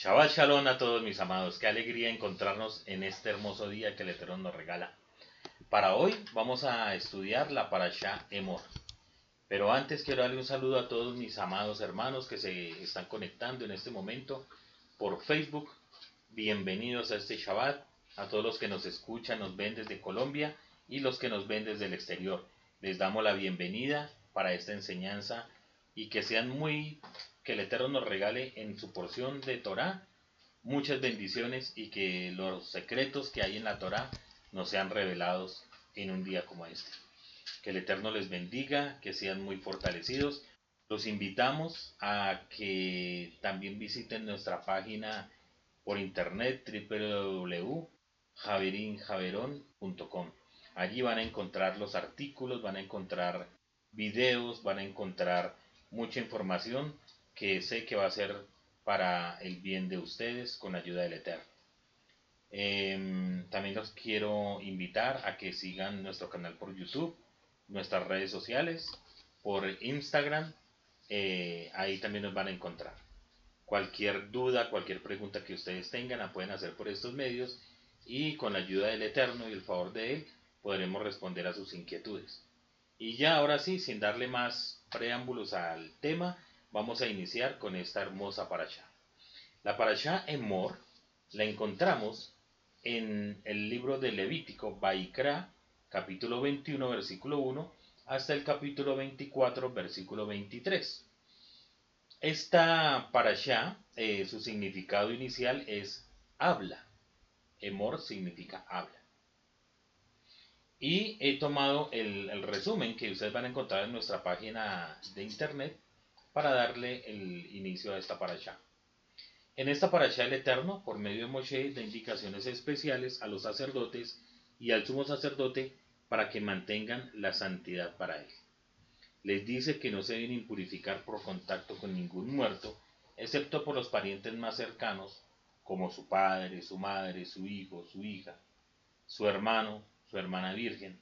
Shabbat Shalom a todos mis amados. Qué alegría encontrarnos en este hermoso día que el Eterno nos regala. Para hoy vamos a estudiar la Parashá Emor. Pero antes quiero darle un saludo a todos mis amados hermanos que se están conectando en este momento por Facebook. Bienvenidos a este Shabbat. A todos los que nos escuchan, nos ven desde Colombia y los que nos ven desde el exterior. Les damos la bienvenida para esta enseñanza y que sean muy que el Eterno nos regale en su porción de Torah muchas bendiciones y que los secretos que hay en la Torah nos sean revelados en un día como este. Que el Eterno les bendiga, que sean muy fortalecidos. Los invitamos a que también visiten nuestra página por internet www.javerinjaverón.com. Allí van a encontrar los artículos, van a encontrar videos, van a encontrar mucha información que sé que va a ser para el bien de ustedes con ayuda del Eterno. Em, también los quiero invitar a que sigan nuestro canal por YouTube, nuestras redes sociales, por Instagram, eh, ahí también nos van a encontrar. Cualquier duda, cualquier pregunta que ustedes tengan, la pueden hacer por estos medios y con la ayuda del Eterno y el favor de Él podremos responder a sus inquietudes. Y ya ahora sí, sin darle más preámbulos al tema, vamos a iniciar con esta hermosa parasha. La parasha Emor la encontramos en el libro de Levítico, Baikra, capítulo 21, versículo 1, hasta el capítulo 24, versículo 23. Esta parasha, eh, su significado inicial es habla. Emor significa habla. Y he tomado el, el, resumen que ustedes van a encontrar en nuestra página de internet para darle el inicio a esta paracha. En esta paracha el Eterno, por medio de Moshe, da indicaciones especiales a los sacerdotes y al sumo sacerdote para que mantengan la santidad para él. Les dice que no se deben impurificar por contacto con ningún muerto, excepto por los parientes más cercanos, como su padre, su madre, su hijo, su hija, su hermano, su hermana virgen.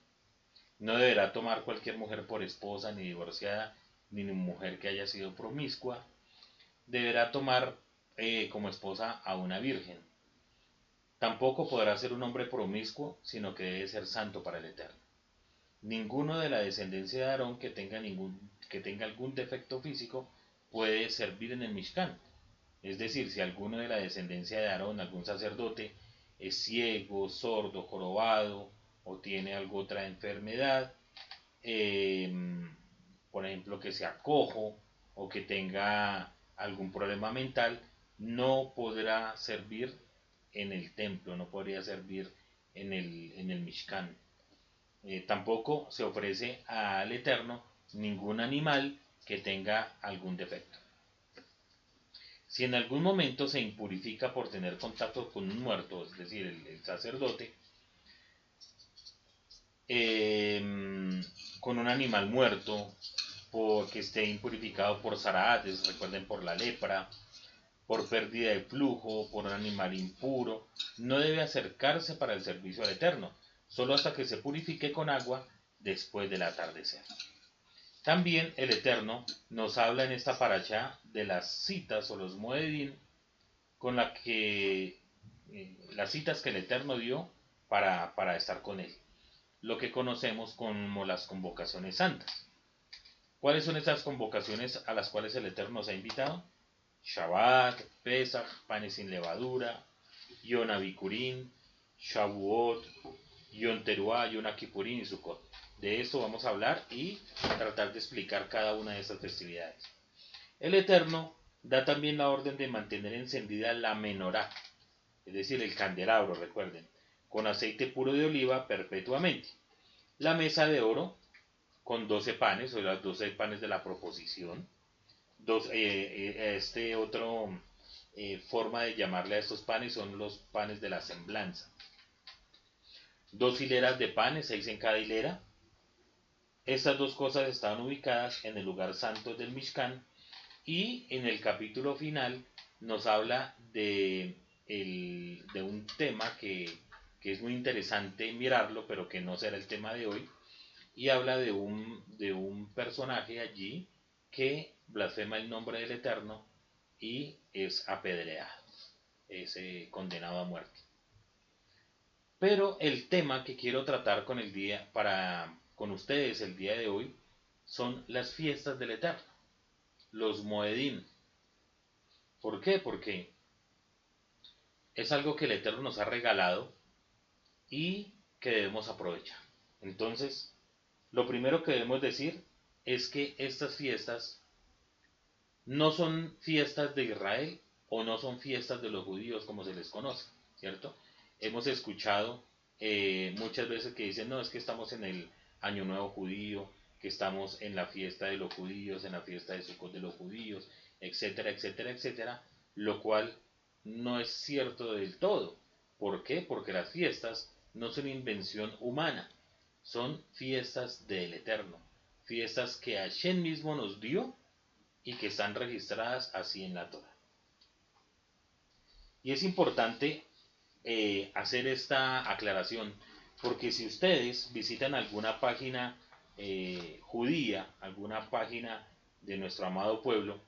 No deberá tomar cualquier mujer por esposa ni divorciada ni mujer que haya sido promiscua, deberá tomar eh, como esposa a una virgen. Tampoco podrá ser un hombre promiscuo, sino que debe ser santo para el Eterno. Ninguno de la descendencia de Aarón que tenga, ningún, que tenga algún defecto físico puede servir en el Mishkan. Es decir, si alguno de la descendencia de Aarón, algún sacerdote, es ciego, sordo, jorobado o tiene alguna otra enfermedad, eh, por ejemplo, que sea cojo o que tenga algún problema mental, no podrá servir en el templo, no podría servir en el, en el Mishkan. Eh, tampoco se ofrece al Eterno ningún animal que tenga algún defecto. Si en algún momento se impurifica por tener contacto con un muerto, es decir, el, sacerdote, eh, con un animal muerto, que esté impurificado por zarates, recuerden por la lepra, por pérdida de flujo, por un animal impuro, no debe acercarse para el servicio al Eterno, solo hasta que se purifique con agua después del atardecer. También el Eterno nos habla en esta paracha de las citas o los moedín con la que eh, las citas que el Eterno dio para, para estar con él, lo que conocemos como las convocaciones santas. ¿Cuáles son estas convocaciones a las cuales el Eterno nos ha invitado? Shabbat, Pesach, panes sin levadura, Yom Abikurim, Shavuot, Yom Teruah, Yom y Sukkot. De esto vamos a hablar y tratar de explicar cada una de estas festividades. El Eterno da también la orden de mantener encendida la menorá, es decir, el candelabro, recuerden, con aceite puro de oliva perpetuamente. La mesa de oro con 12 panes, o las 12 panes de la proposición. Dos, eh, eh, este otro eh, forma de llamarle a estos panes son los panes de la semblanza. Dos hileras de panes, seis en cada hilera. Estas dos cosas estaban ubicadas en el lugar santo del Mishkan y en el capítulo final nos habla de, de un tema que, que es muy interesante mirarlo, pero que no será el tema de hoy, y habla de un, de un personaje allí que blasfema el nombre del Eterno y es apedreado. es condenado a muerte. Pero el tema que quiero tratar con el día para con ustedes el día de hoy son las fiestas del Eterno, los Moedim. ¿Por qué? Porque es algo que el Eterno nos ha regalado y que debemos aprovechar. Entonces, lo primero que debemos decir es que estas fiestas no son fiestas de Israel o no son fiestas de los judíos como se les conoce, ¿cierto? Hemos escuchado eh, muchas veces que dicen, no, es que estamos en el Año Nuevo Judío, que estamos en la fiesta de los judíos, en la fiesta de Sukkot de los judíos, etcétera, etcétera, etcétera, lo cual no es cierto del todo. ¿Por qué? Porque las fiestas no son invención humana, son fiestas del Eterno, fiestas que Hashem mismo nos dio y que están registradas así en la Torah. Y es importante eh, hacer esta aclaración, porque si ustedes visitan alguna página eh, judía, alguna página de nuestro amado pueblo,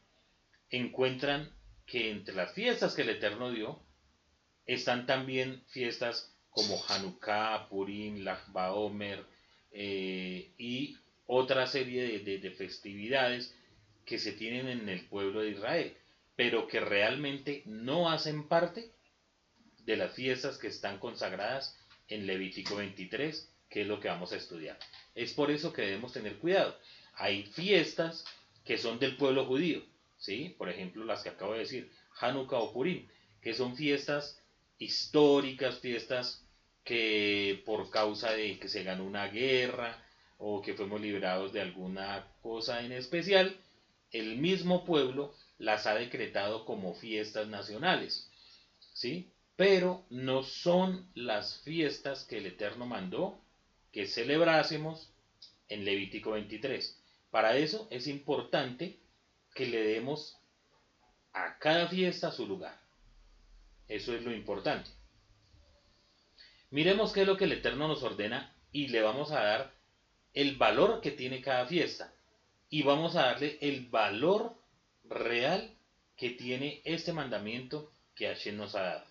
encuentran que entre las fiestas que el Eterno dio, están también fiestas como Hanukkah, Purim, Lag Baomer eh, y otra serie de, festividades que se tienen en el pueblo de Israel, pero que realmente no hacen parte de las fiestas que están consagradas en Levítico 23, que es lo que vamos a estudiar. Es por eso que debemos tener cuidado. Hay fiestas que son del pueblo judío, ¿sí? Por ejemplo, las que acabo de decir, Hanukkah o Purim, que son fiestas históricas, fiestas que por causa de que se ganó una guerra o que fuimos liberados de alguna cosa en especial, el mismo pueblo las ha decretado como fiestas nacionales, ¿sí? Pero no son las fiestas que el Eterno mandó que celebrásemos en Levítico 23. Para eso es importante que le demos a cada fiesta su lugar. Eso es lo importante. Miremos qué es lo que el Eterno nos ordena y le vamos a dar el valor que tiene cada fiesta. Y vamos a darle el valor real que tiene este mandamiento que Hashem nos ha dado.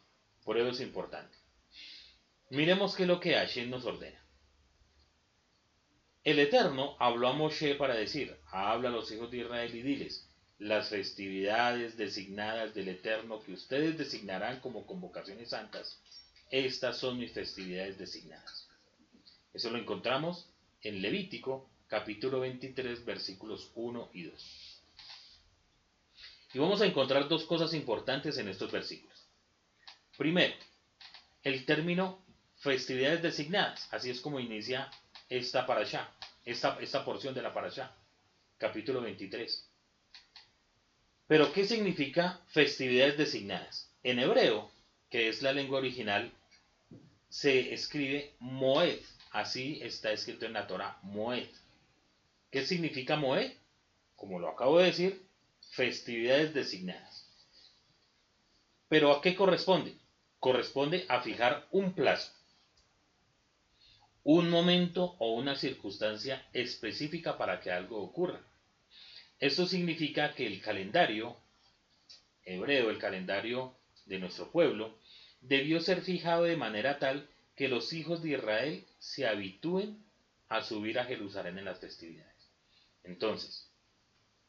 Por eso es importante. Miremos qué es lo que Hashem nos ordena. El Eterno habló a Moshe para decir, habla a los hijos de Israel y diles, las festividades designadas del Eterno que ustedes designarán como convocaciones santas estas son mis festividades designadas. Eso lo encontramos en Levítico capítulo 23 versículos 1 y 2. Y vamos a encontrar dos cosas importantes en estos versículos. Primero, el término festividades designadas. Así es como inicia esta parasha, esta, esta porción de la parasha, capítulo 23. Pero, ¿qué significa festividades designadas? En hebreo, que es la lengua original, se escribe Moed. Así está escrito en la Torah, Moed. ¿Qué significa Moed? Como lo acabo de decir, festividades designadas. ¿Pero a qué corresponde? Corresponde a fijar un plazo, un momento o una circunstancia específica para que algo ocurra. Esto significa que el calendario hebreo, el calendario de nuestro pueblo, debió ser fijado de manera tal que los hijos de Israel se habitúen a subir a Jerusalén en las festividades. Entonces,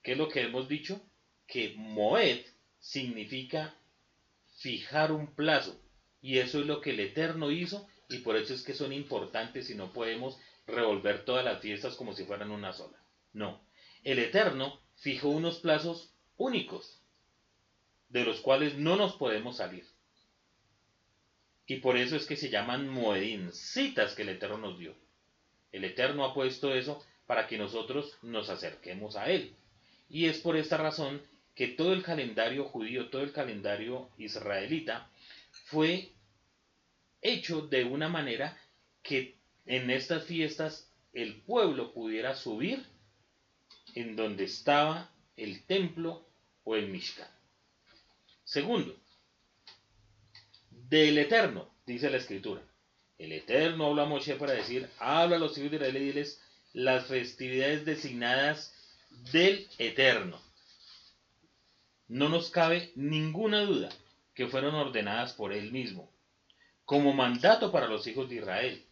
¿qué es lo que hemos dicho? Que Moed significa fijar un plazo. Y eso es lo que el Eterno hizo y por eso es que son importantes y no podemos revolver todas las fiestas como si fueran una sola. No, el Eterno fijó unos plazos únicos de los cuales no nos podemos salir. Y por eso es que se llaman Moedín, citas que el Eterno nos dio. El Eterno ha puesto eso para que nosotros nos acerquemos a Él. Y es por esta razón que todo el calendario judío, todo el calendario israelita, fue hecho de una manera que en estas fiestas el pueblo pudiera subir en donde estaba el templo o el Mishkan. Segundo, del Eterno, dice la Escritura. El Eterno habla a Moshe para decir, habla a los hijos de Israel y diles las festividades designadas del Eterno. No nos cabe ninguna duda que fueron ordenadas por él mismo, como mandato para los hijos de Israel.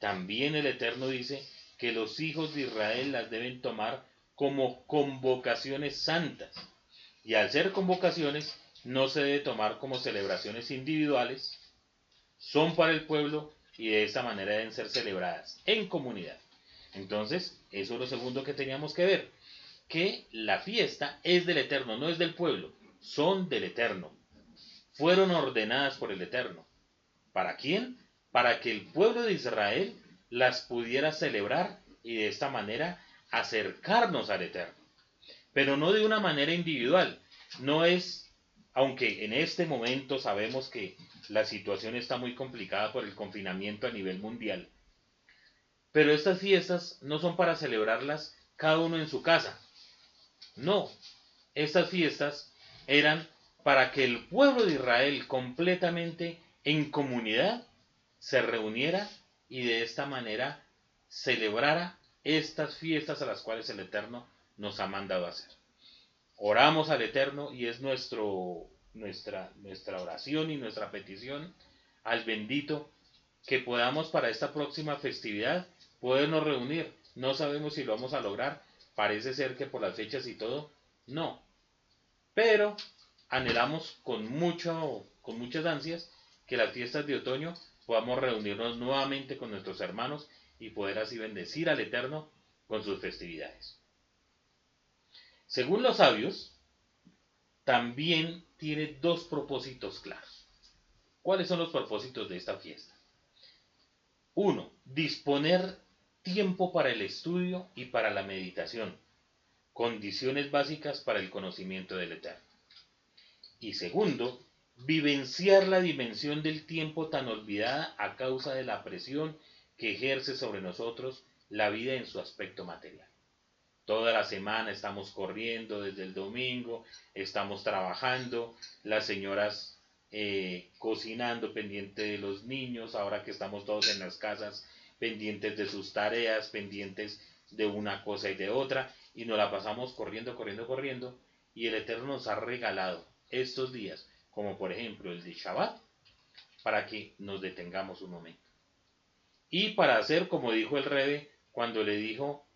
También el Eterno dice que los hijos de Israel las deben tomar como convocaciones santas. Y al ser convocaciones, no se debe tomar como celebraciones individuales, son para el pueblo y de esta manera deben ser celebradas en comunidad. Entonces, eso es lo segundo que teníamos que ver, que la fiesta es del Eterno, no es del pueblo, son del Eterno. Fueron ordenadas por el Eterno. ¿Para quién? Para que el pueblo de Israel las pudiera celebrar y de esta manera acercarnos al Eterno. Pero no de una manera individual. No es, aunque en este momento sabemos que la situación está muy complicada por el confinamiento a nivel mundial, pero estas fiestas no son para celebrarlas cada uno en su casa. No, estas fiestas eran para que el pueblo de Israel completamente en comunidad se reuniera y de esta manera celebrara estas fiestas a las cuales el Eterno nos ha mandado hacer. Oramos al Eterno y es nuestro, nuestra, nuestra oración y nuestra petición al bendito que podamos para esta próxima festividad podernos reunir. No sabemos si lo vamos a lograr. Parece ser que por las fechas y todo, no. Pero anhelamos con, mucho, con muchas ansias que las fiestas de otoño podamos reunirnos nuevamente con nuestros hermanos y poder así bendecir al Eterno con sus festividades. Según los sabios, también tiene dos propósitos claros. ¿Cuáles son los propósitos de esta fiesta? Uno, disponer tiempo para el estudio y para la meditación, condiciones básicas para el conocimiento del Eterno. Y segundo, vivenciar la dimensión del tiempo tan olvidada a causa de la presión que ejerce sobre nosotros la vida en su aspecto material. Toda la semana estamos corriendo desde el domingo, estamos trabajando, las señoras eh, cocinando pendiente de los niños, ahora que estamos todos en las casas pendientes de sus tareas, pendientes de una cosa y de otra, y nos la pasamos corriendo, corriendo, corriendo, y el Eterno nos ha regalado estos días, como por ejemplo el de Shabbat, para que nos detengamos un momento. Y para hacer como dijo el Rebe cuando le dijo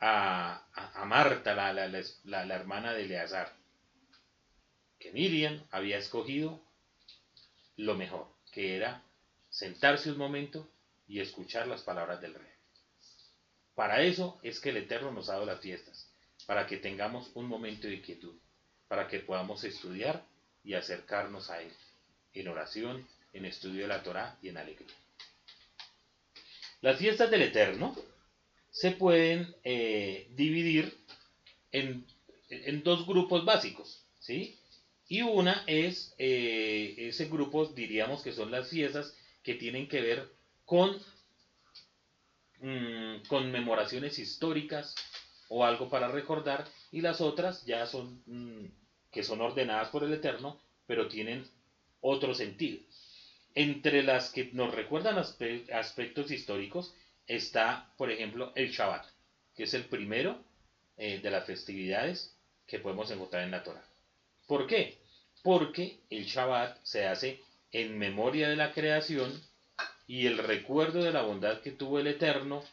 a, Marta, la, la, la, la, hermana de Eleazar, que Miriam había escogido lo mejor, que era sentarse un momento y escuchar las palabras del rey. Para eso es que el Eterno nos ha dado las fiestas, para que tengamos un momento de quietud, para que podamos estudiar y acercarnos a Él, en oración, en estudio de la Torah y en alegría. Las fiestas del Eterno se pueden eh, dividir en, dos grupos básicos, ¿sí? Y una es, eh, ese grupo diríamos que son las fiestas que tienen que ver con mm, conmemoraciones históricas o algo para recordar y las otras ya son mm, que son ordenadas por el Eterno pero tienen otro sentido. Entre las que nos recuerdan aspectos históricos está, por ejemplo, el Shabbat, que es el primero eh, de las festividades que podemos encontrar en la Torah. ¿Por qué? Porque el Shabbat se hace en memoria de la creación y el recuerdo de la bondad que tuvo el Eterno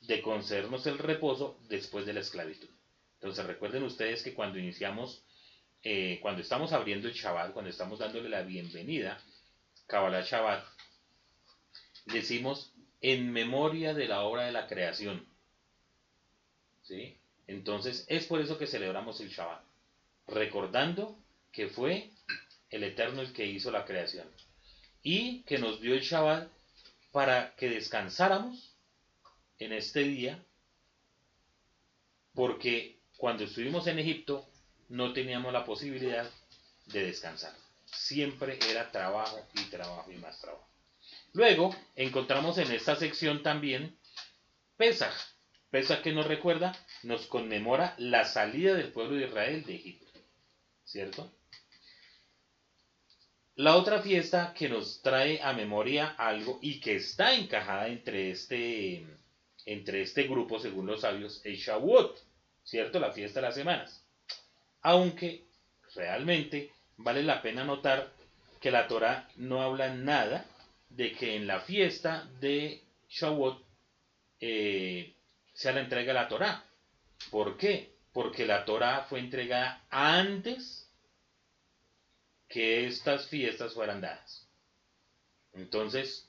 de concedernos el reposo después de la esclavitud. Entonces recuerden ustedes que cuando iniciamos, eh, cuando estamos abriendo el Shabbat, cuando estamos dándole la bienvenida, Kabbalah Shabbat, decimos en memoria de la obra de la creación. ¿Sí? Entonces es por eso que celebramos el Shabbat, recordando que fue el Eterno el que hizo la creación y que nos dio el Shabbat para que descansáramos en este día, porque cuando estuvimos en Egipto no teníamos la posibilidad de descansar. Siempre era trabajo y trabajo y más trabajo. Luego encontramos en esta sección también Pesach. Pesach que nos recuerda, nos conmemora la salida del pueblo de Israel de Egipto. ¿Cierto? La otra fiesta que nos trae a memoria algo y que está encajada entre este, entre este grupo, según los sabios, es Shavuot, ¿cierto? La fiesta de las semanas. Aunque realmente vale la pena notar que la Torah no habla nada de que en la fiesta de Shavuot eh, sea la entrega de la Torah. ¿Por qué? Porque la Torah fue entregada antes que estas fiestas fueran dadas. Entonces,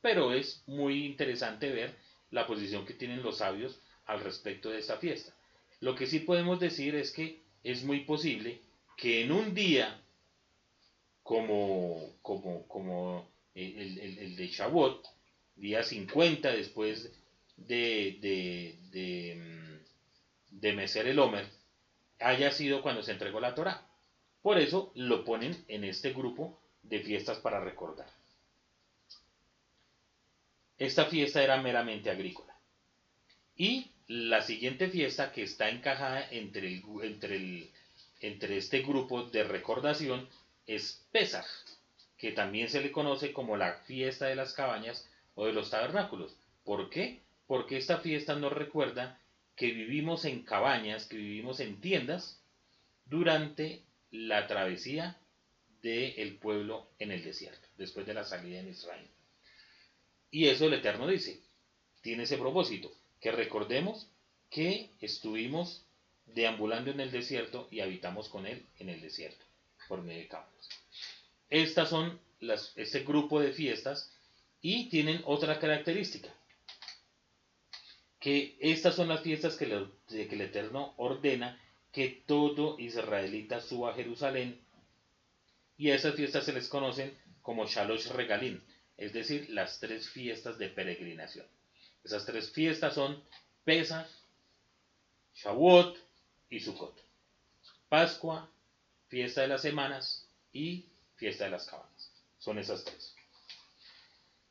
pero es muy interesante ver la posición que tienen los sabios al respecto de esta fiesta. Lo que sí podemos decir es que es muy posible que en un día como, como, como el, de Shavuot, día 50 después de, de, de, mm, de el Homer, haya sido cuando se entregó la Torah. Por eso lo ponen en este grupo de fiestas para recordar. Esta fiesta era meramente agrícola. Y la siguiente fiesta que está encajada entre, el, entre, el, entre este grupo de recordación es Pesach, que también se le conoce como la fiesta de las cabañas o de los tabernáculos. ¿Por qué? Porque esta fiesta nos recuerda que vivimos en cabañas, que vivimos en tiendas durante la travesía del pueblo en el desierto, después de la salida en Israel. Y eso el Eterno dice, tiene ese propósito, que recordemos que estuvimos deambulando en el desierto y habitamos con Él en el desierto, por medio de campos. Estas son las, este grupo de fiestas y tienen otra característica, que estas son las fiestas que, que el Eterno ordena que todo israelita suba a Jerusalén y a esas fiestas se les conocen como Shalosh Regalín, es decir, las tres fiestas de peregrinación. Esas tres fiestas son Pesach, Shavuot y Sukkot. Pascua, fiesta de las semanas y fiesta de las cabanas. Son esas tres.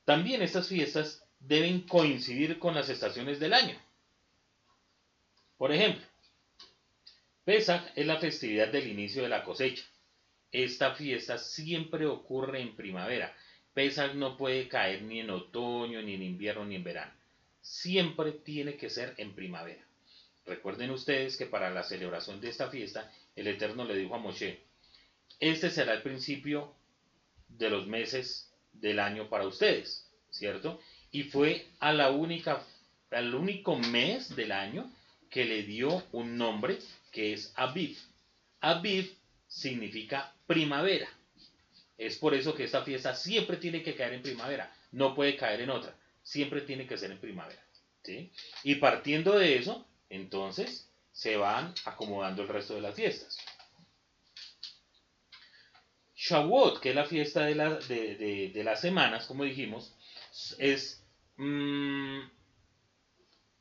También estas fiestas deben coincidir con las estaciones del año. Por ejemplo, Pesach es la festividad del inicio de la cosecha. Esta fiesta siempre ocurre en primavera. Pesach no puede caer ni en otoño, ni en invierno, ni en verano. Siempre tiene que ser en primavera. Recuerden ustedes que para la celebración de esta fiesta, el Eterno le dijo a Moshe, este será el principio de los meses del año para ustedes, ¿cierto? Y fue a la única, al único mes del año que le dio un nombre que es Aviv. Aviv significa primavera. Es por eso que esta fiesta siempre tiene que caer en primavera, no puede caer en otra, siempre tiene que ser en primavera. ¿sí? Y partiendo de eso, entonces se van acomodando el resto de las fiestas. Shavuot, que es la fiesta de, de, las semanas, como dijimos, es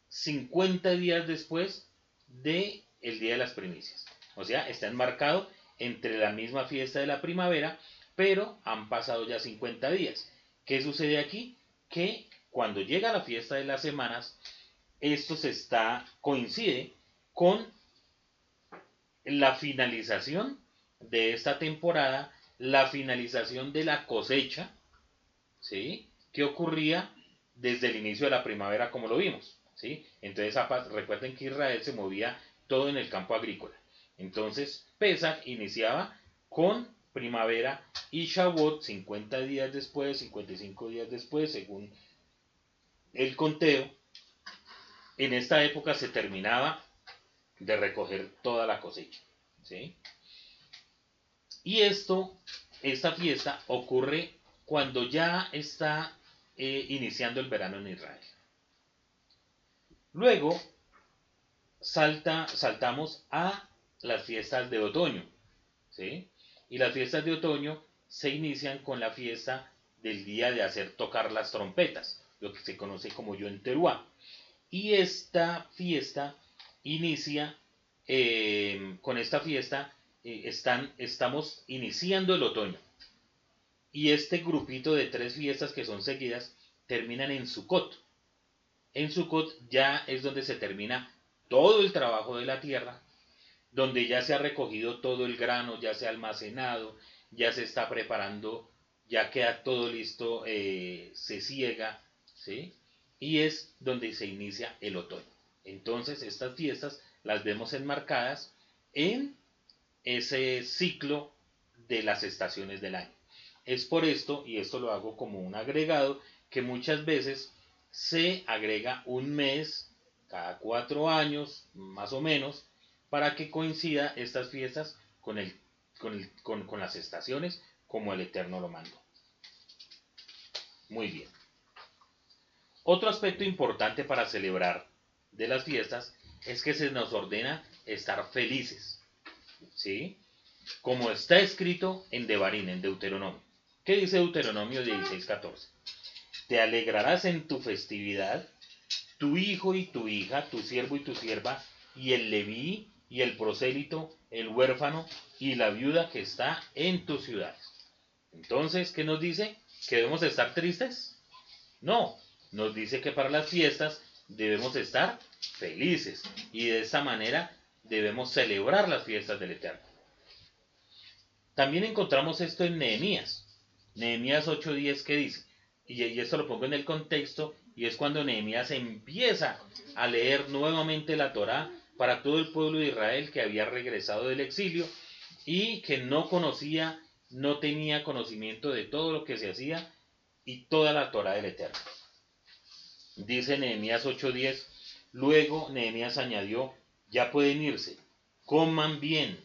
50 mm, días después del el Día de las Primicias. O sea, está enmarcado entre la misma fiesta de la primavera, pero han pasado ya 50 días. ¿Qué sucede aquí? Que cuando llega la fiesta de las semanas, esto se está, coincide con la finalización de esta temporada, la finalización de la cosecha, ¿sí? Que ocurría desde el inicio de la primavera, como lo vimos, ¿sí? Entonces, recuerden que Israel se movía todo en el campo agrícola. Entonces, Pesach iniciaba con primavera y Shavuot 50 días después, 55 días después, según el conteo, en esta época se terminaba de recoger toda la cosecha. ¿sí? Y esto, esta fiesta ocurre cuando ya está eh, iniciando el verano en Israel. Luego salta, saltamos a las fiestas de otoño. ¿sí? Y las fiestas de otoño se inician con la fiesta del día de hacer tocar las trompetas, lo que se conoce como Yom Teruah. Y esta fiesta inicia, eh, con esta fiesta eh, están, estamos iniciando el otoño. Y este grupito de tres fiestas que son seguidas terminan en Sukkot. En Sukkot ya es donde se termina todo el trabajo de la tierra, donde ya se ha recogido todo el grano, ya se ha almacenado, ya se está preparando, ya queda todo listo, eh, se ciega, ¿sí? y es donde se inicia el otoño. Entonces estas fiestas las vemos enmarcadas en ese ciclo de las estaciones del año. Es por esto, y esto lo hago como un agregado, que muchas veces se agrega un mes cada cuatro años, más o menos, para que coincida estas fiestas con, el, con, con las estaciones como el Eterno lo mandó. Muy bien. Otro aspecto importante para celebrar de las fiestas es que se nos ordena estar felices. ¿Sí? Como está escrito en Devarín, en Deuteronomio. ¿Qué dice Deuteronomio 16:14? Te alegrarás en tu festividad, tu hijo y tu hija, tu siervo y tu sierva, y el leví y el prosélito, el huérfano y la viuda que está en tus ciudades. Entonces, ¿qué nos dice? ¿Que debemos estar tristes? No, nos dice que para las fiestas debemos estar felices y de esa manera debemos celebrar las fiestas del Eterno. También encontramos esto en Nehemías. Nehemías 8:10 que dice, y, esto lo pongo en el contexto, y es cuando Nehemías empieza a leer nuevamente la Torá para todo el pueblo de Israel que había regresado del exilio y que no conocía, no tenía conocimiento de todo lo que se hacía y toda la Torá del Eterno. Dice Nehemías 8:10, luego Nehemías añadió, ya pueden irse, coman bien,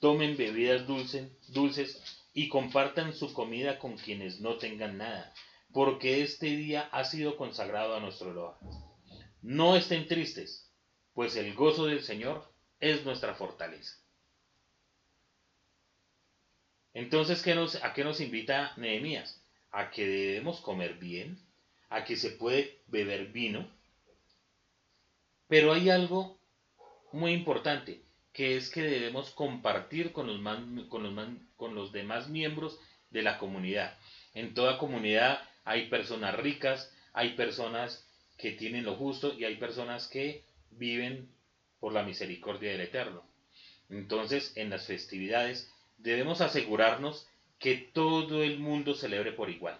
tomen bebidas dulces, y compartan su comida con quienes no tengan nada, porque este día ha sido consagrado a nuestro Loa. No estén tristes, pues el gozo del Señor es nuestra fortaleza. Entonces, ¿qué nos, ¿a qué nos invita Nehemías? A que debemos comer bien, a que se puede beber vino. Pero hay algo muy importante, que es que debemos compartir con los, con, los con los demás miembros de la comunidad. En toda comunidad hay personas ricas, hay personas que tienen lo justo y hay personas que viven por la misericordia del Eterno. Entonces, en las festividades debemos asegurarnos que todo el mundo celebre por igual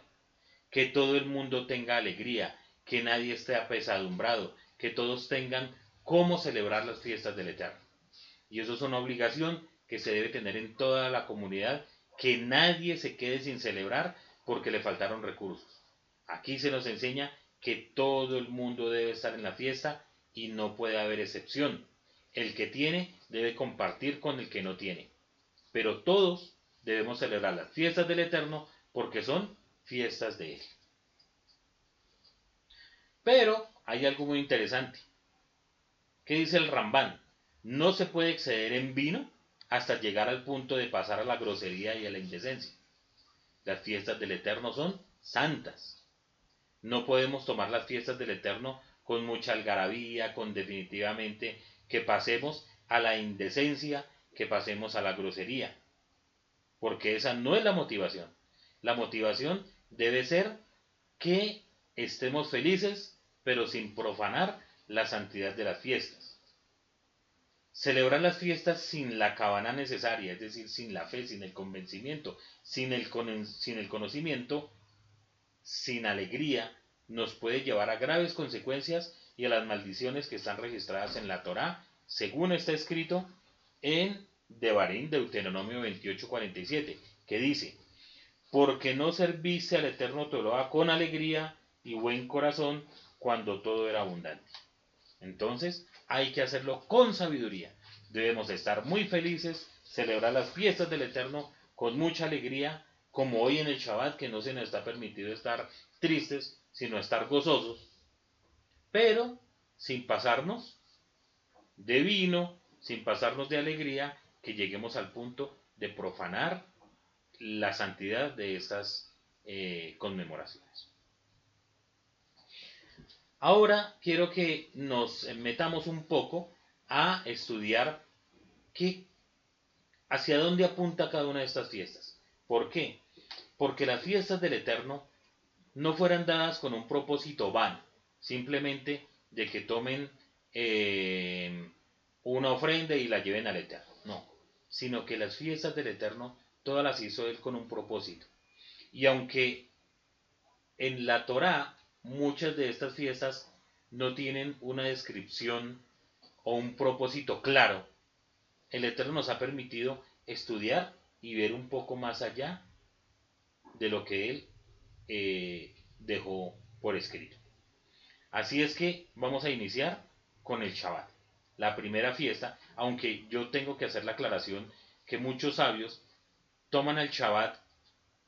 que todo el mundo tenga alegría, que nadie esté apesadumbrado, que todos tengan cómo celebrar las fiestas del Eterno. Y eso es una obligación que se debe tener en toda la comunidad, que nadie se quede sin celebrar porque le faltaron recursos. Aquí se nos enseña que todo el mundo debe estar en la fiesta y no puede haber excepción. El que tiene debe compartir con el que no tiene. Pero todos debemos celebrar las fiestas del Eterno porque son fiestas de él. Pero hay algo muy interesante. ¿Qué dice el Rambán? No se puede exceder en vino hasta llegar al punto de pasar a la grosería y a la indecencia. Las fiestas del Eterno son santas. No podemos tomar las fiestas del Eterno con mucha algarabía, con definitivamente que pasemos a la indecencia, que pasemos a la grosería. Porque esa no es la motivación. La motivación debe ser que estemos felices, pero sin profanar la santidad de las fiestas. Celebrar las fiestas sin la cabana necesaria, es decir, sin la fe, sin el convencimiento, sin el, sin el conocimiento, sin alegría, nos puede llevar a graves consecuencias y a las maldiciones que están registradas en la Torá, según está escrito en Devarim, Deuteronomio 28:47, que dice, porque no serviste al Eterno Toloa con alegría y buen corazón cuando todo era abundante. Entonces hay que hacerlo con sabiduría. Debemos estar muy felices, celebrar las fiestas del Eterno con mucha alegría, como hoy en el Shabbat, que no se nos está permitido estar tristes, sino estar gozosos, pero sin pasarnos de vino, sin pasarnos de alegría, que lleguemos al punto de profanar la santidad de estas eh, conmemoraciones. Ahora quiero que nos metamos un poco a estudiar qué, hacia dónde apunta cada una de estas fiestas. ¿Por qué? Porque las fiestas del Eterno no fueran dadas con un propósito vano, simplemente de que tomen eh, una ofrenda y la lleven al Eterno. No, sino que las fiestas del Eterno todas las hizo él con un propósito. Y aunque en la Torá muchas de estas fiestas no tienen una descripción o un propósito claro, el Eterno nos ha permitido estudiar y ver un poco más allá de lo que Él eh, dejó por escrito. Así es que vamos a iniciar con el Shabbat, la primera fiesta, aunque yo tengo que hacer la aclaración que muchos sabios toman el Shabbat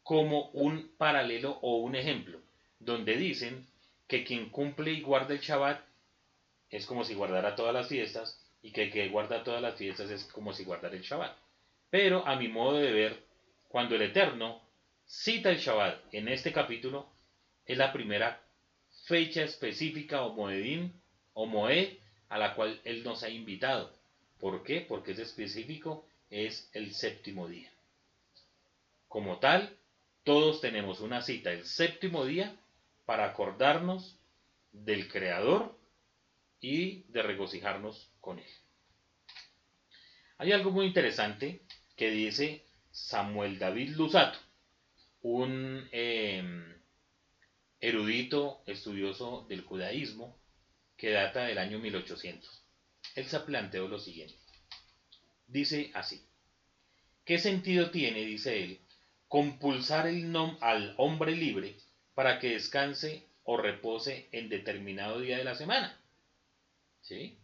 como un paralelo o un ejemplo, donde dicen que quien cumple y guarda el Shabbat es como si guardara todas las fiestas y que que guarda todas las fiestas es como si guardara el Shabbat. Pero a mi modo de ver, cuando el Eterno cita el Shabbat en este capítulo, es la primera fecha específica o moedín o moed a la cual Él nos ha invitado. ¿Por qué? Porque es específico, es el séptimo día. Como tal, todos tenemos una cita el séptimo día para acordarnos del Creador y de regocijarnos con Él. Hay algo muy interesante que dice Samuel David Lusato, un em, erudito estudioso del judaísmo que data del año 1800. Él se planteó lo siguiente. Dice así. ¿Qué sentido tiene, dice él, compulsar el nom al hombre libre para que descanse o repose en determinado día de la semana? ¿Sí?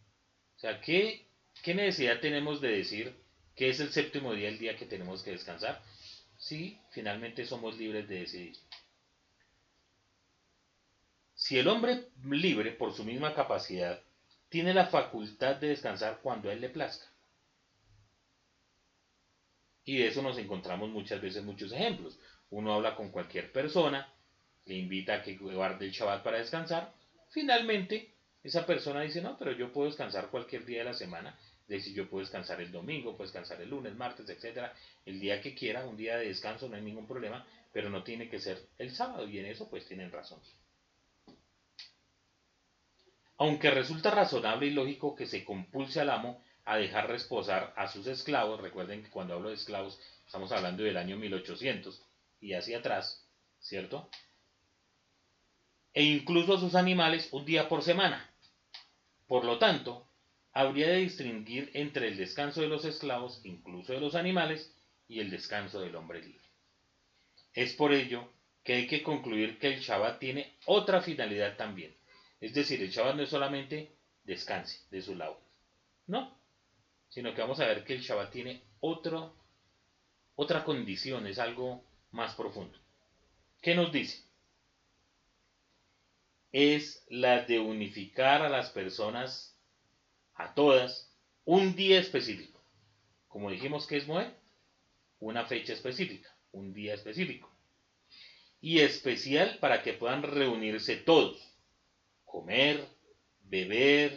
O sea, ¿qué, qué necesidad tenemos de decir que es el séptimo día el día que tenemos que descansar? Si finalmente somos libres de decidir. Si el hombre libre, por su misma capacidad, tiene la facultad de descansar cuando a él le plazca. Y de eso nos encontramos muchas veces muchos ejemplos. Uno habla con cualquier persona, le invita a que guarde el Shabbat para descansar. Finalmente, esa persona dice, no, pero yo puedo descansar cualquier día de la semana. Es decir, yo puedo descansar el domingo, puedo descansar el lunes, martes, etcétera, el día que quiera, un día de descanso, no hay ningún problema, pero no tiene que ser el sábado, y en eso pues tienen razón. Aunque resulta razonable y lógico que se compulse al amo a dejar reposar a sus esclavos, recuerden que cuando hablo de esclavos estamos hablando del año 1800 y hacia atrás, ¿cierto? E incluso a sus animales un día por semana. Por lo tanto, habría de distinguir entre el descanso de los esclavos, incluso de los animales, y el descanso del hombre libre. Es por ello que hay que concluir que el Shabbat tiene otra finalidad también, es decir, el Shabbat no es solamente descanse de su labor, no, sino que vamos a ver que el Shabbat tiene otro, otra condición, es algo más profundo. ¿Qué nos dice? Es la de unificar a las personas, a todas, un día específico. Como dijimos que es Moed, una fecha específica, un día específico. Y especial para que puedan reunirse todos comer, beber,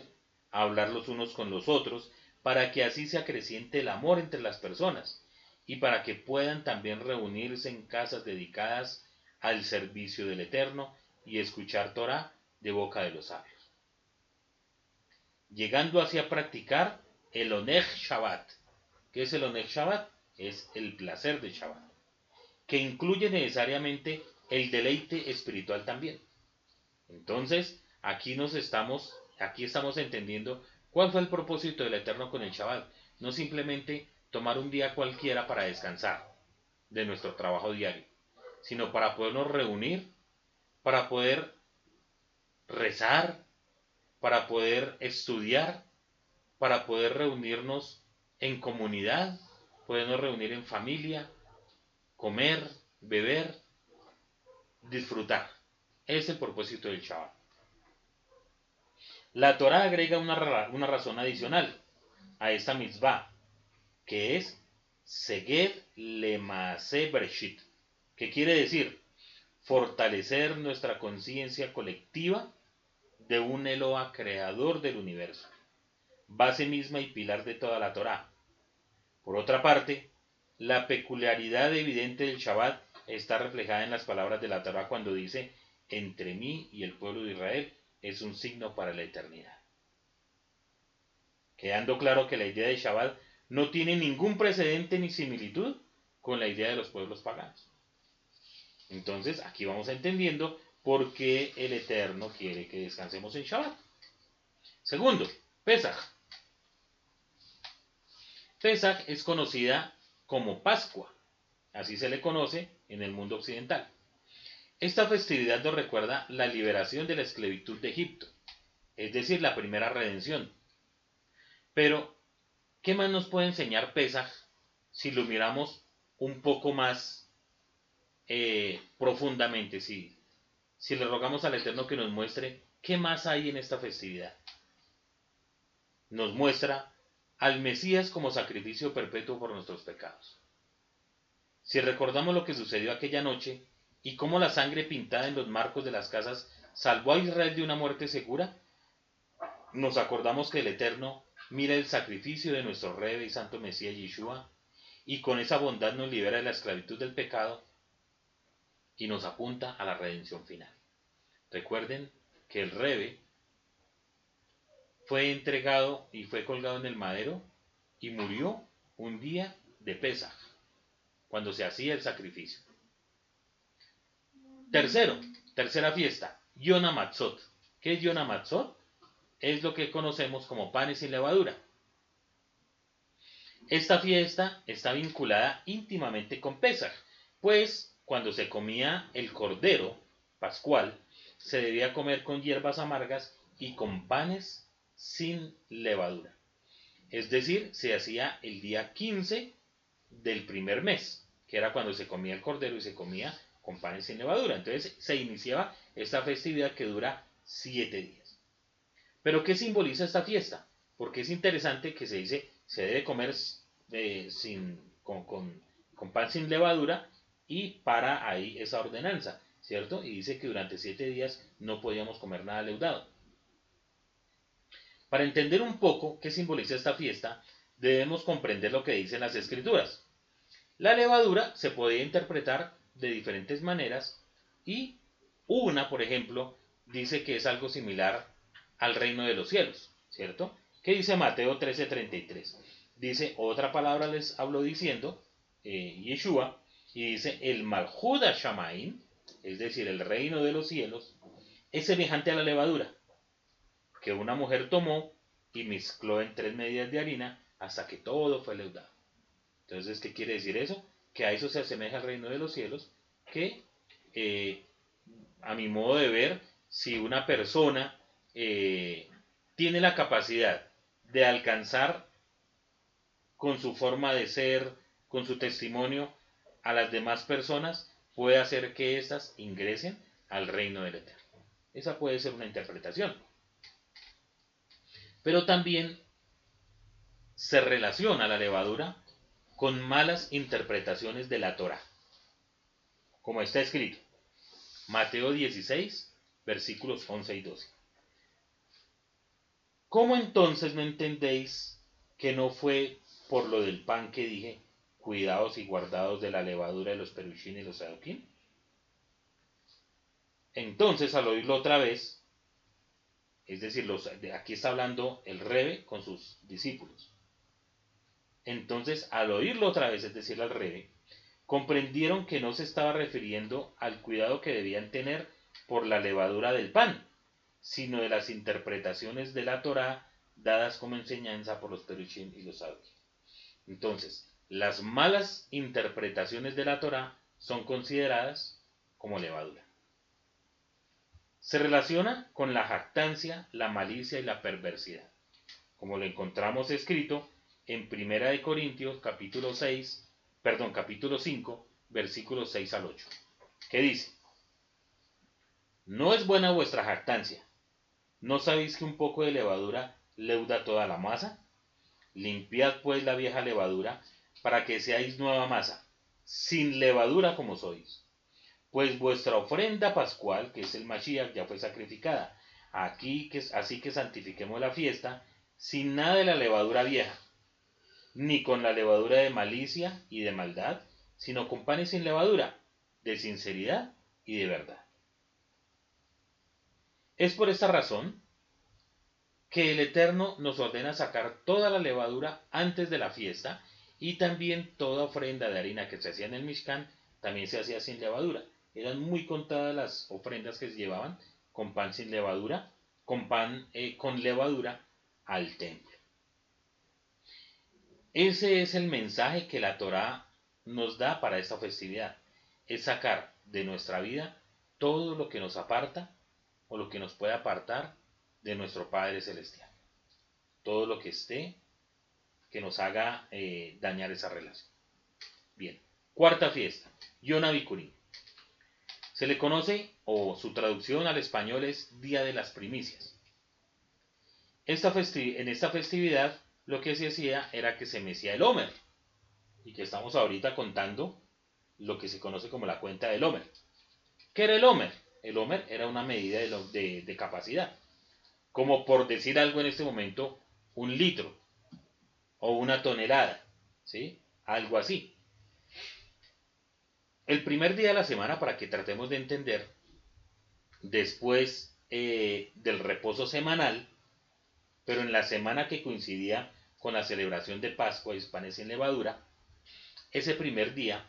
hablar los unos con los otros, para que así se acreciente el amor entre las personas y para que puedan también reunirse en casas dedicadas al servicio del Eterno y escuchar Torah de boca de los sabios. Llegando así a practicar el Oneg Shabbat. ¿Qué es el Oneg Shabbat? Es el placer de Shabbat, que incluye necesariamente el deleite espiritual también. Entonces, Aquí nos estamos, aquí estamos entendiendo cuál fue el propósito del Eterno con el Shabbat. No simplemente tomar un día cualquiera para descansar de nuestro trabajo diario, sino para podernos reunir, para poder rezar, para poder estudiar, para poder reunirnos en comunidad, podernos reunir en familia, comer, beber, disfrutar. Es el propósito del Shabbat. La Torah agrega una, razón adicional a esta mitzvah, que es Seged Lemase Breshit, que quiere decir fortalecer nuestra conciencia colectiva de un Eloa creador del universo, base misma y pilar de toda la Torah. Por otra parte, la peculiaridad evidente del Shabbat está reflejada en las palabras de la Torah cuando dice, entre mí y el pueblo de Israel es un signo para la eternidad. Quedando claro que la idea de Shabbat no tiene ningún precedente ni similitud con la idea de los pueblos paganos. Entonces, aquí vamos entendiendo por qué el Eterno quiere que descansemos en Shabbat. Segundo, Pesach. Pesach es conocida como Pascua así se le conoce en el mundo occidental. Esta festividad nos recuerda la liberación de la esclavitud de Egipto, es decir, la primera redención. Pero, ¿qué más nos puede enseñar Pesaj si lo miramos un poco más eh, profundamente? Si, si le rogamos al Eterno que nos muestre qué más hay en esta festividad. Nos muestra al Mesías como sacrificio perpetuo por nuestros pecados. Si recordamos lo que sucedió aquella noche y cómo la sangre pintada en los marcos de las casas salvó a Israel de una muerte segura, nos acordamos que el Eterno mira el sacrificio de nuestro Rey y Santo Mesías Yeshua y con esa bondad nos libera de la esclavitud del pecado y nos apunta a la redención final. Recuerden que el Rebe fue entregado y fue colgado en el madero y murió un día de Pesaj, cuando se hacía el sacrificio. Tercero, tercera fiesta, Yona Matzot. ¿Qué es Yona Matzot? Es lo que conocemos como panes sin levadura. Esta fiesta está vinculada íntimamente con Pesach, pues cuando se comía el cordero pascual, se debía comer con hierbas amargas y con panes sin levadura. Es decir, se hacía el día 15 del primer mes, que era cuando se comía el cordero y se comía con panes sin levadura. Entonces se iniciaba esta festividad que dura siete días. Pero ¿qué simboliza esta fiesta? Porque es interesante que se dice se debe comer eh, sin, con, con, pan sin levadura y para ahí esa ordenanza, ¿cierto? Y dice que durante siete días no podíamos comer nada leudado. Para entender un poco qué simboliza esta fiesta, debemos comprender lo que dicen las escrituras. La levadura se puede interpretar de diferentes maneras y una, por ejemplo, dice que es algo similar al reino de los cielos, ¿cierto? ¿Qué dice Mateo 13:33? Dice, otra palabra les hablo diciendo, eh, Yeshua, y dice, el Malhuda Shamaim, es decir, el reino de los cielos, es semejante a la levadura, que una mujer tomó y mezcló en tres medidas de harina hasta que todo fue leudado. Entonces, ¿qué quiere decir eso? que a eso se asemeja el reino de los cielos, que eh, a mi modo de ver, si una persona eh, tiene la capacidad de alcanzar con su forma de ser, con su testimonio a las demás personas, puede hacer que éstas ingresen al reino del Eterno. Esa puede ser una interpretación. Pero también se relaciona la levadura con malas interpretaciones de la Torah. Como está escrito, Mateo 16, versículos 11 y 12. ¿Cómo entonces no entendéis que no fue por lo del pan que dije, cuidados y guardados de la levadura de los perushín y los sadoquín? Entonces, al oírlo otra vez, es decir, los, aquí está hablando el Rebe con sus discípulos. Entonces, al oírlo otra vez, es decir, al rebe, comprendieron que no se estaba refiriendo al cuidado que debían tener por la levadura del pan, sino de las interpretaciones de la Torá dadas como enseñanza por los perushim y los sabios. Entonces, las malas interpretaciones de la Torá son consideradas como levadura. Se relaciona con la jactancia, la malicia y la perversidad, como lo encontramos escrito en Primera de Corintios capítulo 6, perdón, capítulo 5, versículos 6 al 8. ¿Qué dice? No es buena vuestra jactancia. ¿No sabéis que un poco de levadura leuda toda la masa? Limpiad pues la vieja levadura para que seáis nueva masa, sin levadura como sois. Pues vuestra ofrenda pascual, que es el Mashiach, ya fue sacrificada. Aquí que, así que santifiquemos la fiesta sin nada de la levadura vieja ni con la levadura de malicia y de maldad, sino con panes sin levadura, de sinceridad y de verdad. Es por esta razón que el Eterno nos ordena sacar toda la levadura antes de la fiesta y también toda ofrenda de harina que se hacía en el Mishkan también se hacía sin levadura. Eran muy contadas las ofrendas que se llevaban con pan sin levadura, con pan eh, con levadura al templo. Ese es el mensaje que la Torá nos da para esta festividad es sacar de nuestra vida todo lo que nos aparta o lo que nos puede apartar de nuestro Padre Celestial. Todo lo que esté que nos haga eh, dañar esa relación. Bien, cuarta fiesta, Yom Bikurim. Se le conoce, o su traducción al español es Día de las Primicias. Esta en esta festividad lo que se hacía era que se mecía el Homer, y que estamos ahorita contando lo que se conoce como la cuenta del Homer. ¿Qué era el Homer? El Homer era una medida de, de capacidad, como por decir algo en este momento, un litro o una tonelada, ¿sí? Algo así. El primer día de la semana, para que tratemos de entender, después eh, del reposo semanal, pero en la semana que coincidía con la celebración de Pascua y panes sin levadura, ese primer día,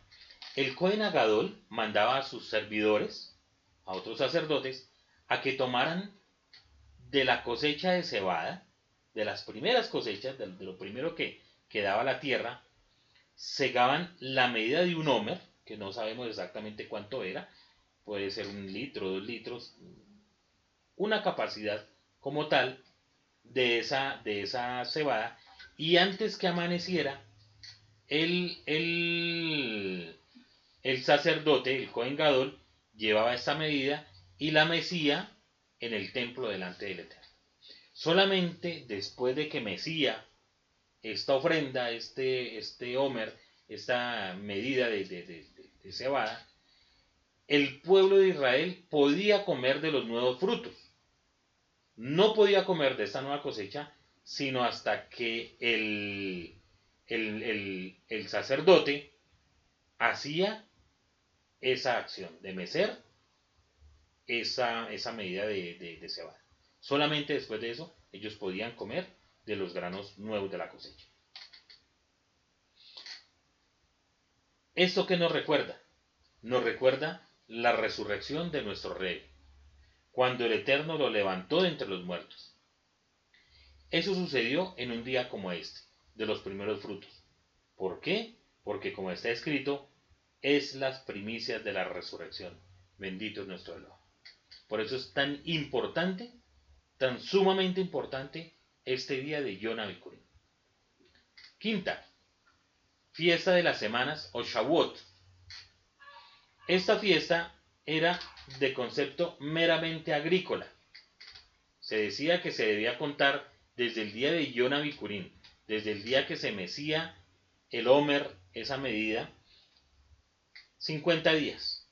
el Cohen Agadol mandaba a sus servidores, a otros sacerdotes, a que tomaran de la cosecha de cebada, de las primeras cosechas, de, lo primero que, que daba la tierra, segaban la medida de un homer, que no sabemos exactamente cuánto era, puede ser un litro, dos litros, una capacidad como tal de esa, de esa cebada, y antes que amaneciera, el, el, el sacerdote, el Cohen Gadol, llevaba esta medida y la mecía en el templo delante del Eterno. Solamente después de que mecía esta ofrenda, este, este Homer, esta medida de, de, cebada, el pueblo de Israel podía comer de los nuevos frutos. No podía comer de esta nueva cosecha, sino hasta que el, el, sacerdote hacía esa acción de mecer esa, esa medida de, de, cebada. Solamente después de eso ellos podían comer de los granos nuevos de la cosecha. ¿Esto qué nos recuerda? Nos recuerda la resurrección de nuestro rey, cuando el Eterno lo levantó de entre los muertos. Eso sucedió en un día como este, de los primeros frutos. ¿Por qué? Porque como está escrito, es las primicias de la resurrección. Bendito es nuestro Elohim. Por eso es tan importante, tan sumamente importante este día de Bikurim. Quinta, fiesta de las semanas o Shavuot. Esta fiesta era de concepto meramente agrícola. Se decía que se debía contar desde el día de Bikurim, desde el día que se mecía el Homer, esa medida, 50 días,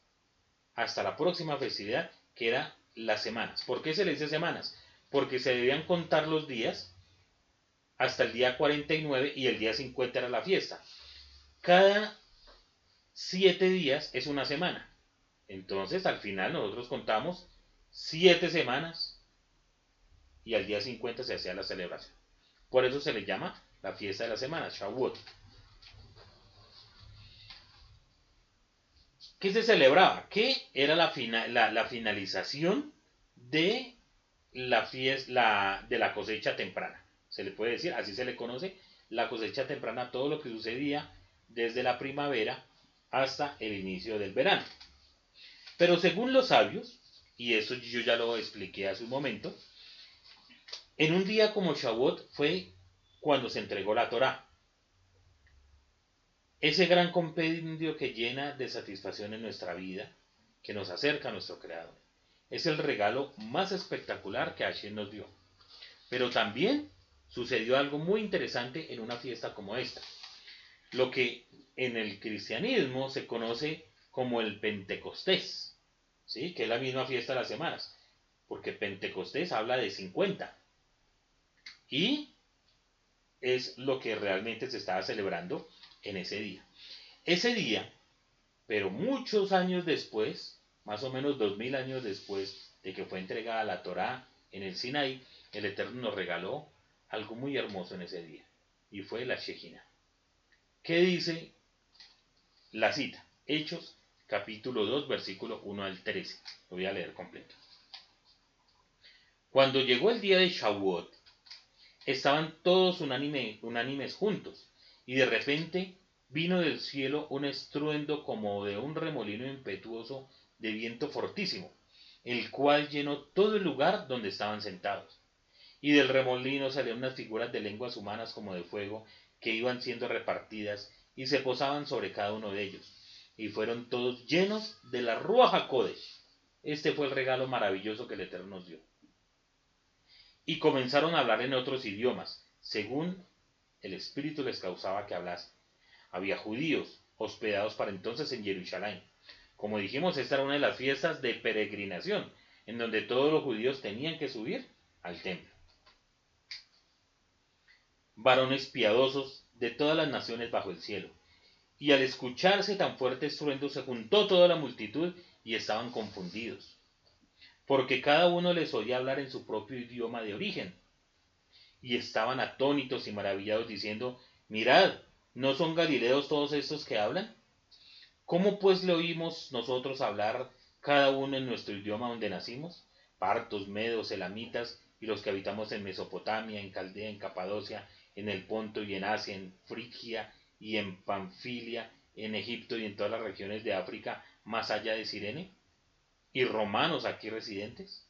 hasta la próxima festividad, que era las semanas. ¿Por qué se le dice semanas? Porque se debían contar los días hasta el día 49 y el día 50 era la fiesta. Cada siete días es una semana. Entonces, al final nosotros contamos siete semanas y al día 50 se hacía la celebración. Por eso se le llama la fiesta de la semana, Shavuot. ¿Qué se celebraba? Que era la, la, finalización de la, fiesta, de la cosecha temprana. Se le puede decir, así se le conoce, la cosecha temprana, todo lo que sucedía desde la primavera hasta el inicio del verano. Pero según los sabios, y eso yo ya lo expliqué hace un momento, en un día como Shavuot fue cuando se entregó la Torá. Ese gran compendio que llena de satisfacción en nuestra vida, que nos acerca a nuestro Creador. Es el regalo más espectacular que Hashem nos dio. Pero también sucedió algo muy interesante en una fiesta como esta lo que en el cristianismo se conoce como el Pentecostés, ¿sí? que es la misma fiesta de las semanas, porque Pentecostés habla de 50. Y es lo que realmente se estaba celebrando en ese día. Ese día, pero muchos años después, más o menos dos mil años después de que fue entregada la Torá en el Sinaí, el Eterno nos regaló algo muy hermoso en ese día, y fue la Shejina. ¿Qué dice la cita? Hechos capítulo 2 versículo 1 al 13. Lo voy a leer completo. Cuando llegó el día de Shavuot, estaban todos unánimes juntos y de repente vino del cielo un estruendo como de un remolino impetuoso de viento fortísimo, el cual llenó todo el lugar donde estaban sentados. Y del remolino salían unas figuras de lenguas humanas como de fuego, que iban siendo repartidas y se posaban sobre cada uno de ellos. Y fueron todos llenos de la Ruach Kodesh. Este fue el regalo maravilloso que el Eterno nos dio. Y comenzaron a hablar en otros idiomas, según el Espíritu les causaba que hablasen. Había judíos hospedados para entonces en Jerusalén. Como dijimos, esta era una de las fiestas de peregrinación, en donde todos los judíos tenían que subir al templo. Varones piadosos de todas las naciones bajo el cielo. Y al escucharse tan fuerte estruendo se juntó toda la multitud y estaban confundidos, porque cada uno les oía hablar en su propio idioma de origen. Y estaban atónitos y maravillados diciendo, mirad, ¿no son galileos todos estos que hablan? ¿Cómo pues le oímos nosotros hablar cada uno en nuestro idioma donde nacimos? Partos, medos, elamitas y los que habitamos en Mesopotamia, en Caldea, en Capadocia, en el Ponto y en Asia, en Frigia y en Panfilia, en Egipto y en todas las regiones de África, más allá de Sirene, y romanos aquí residentes.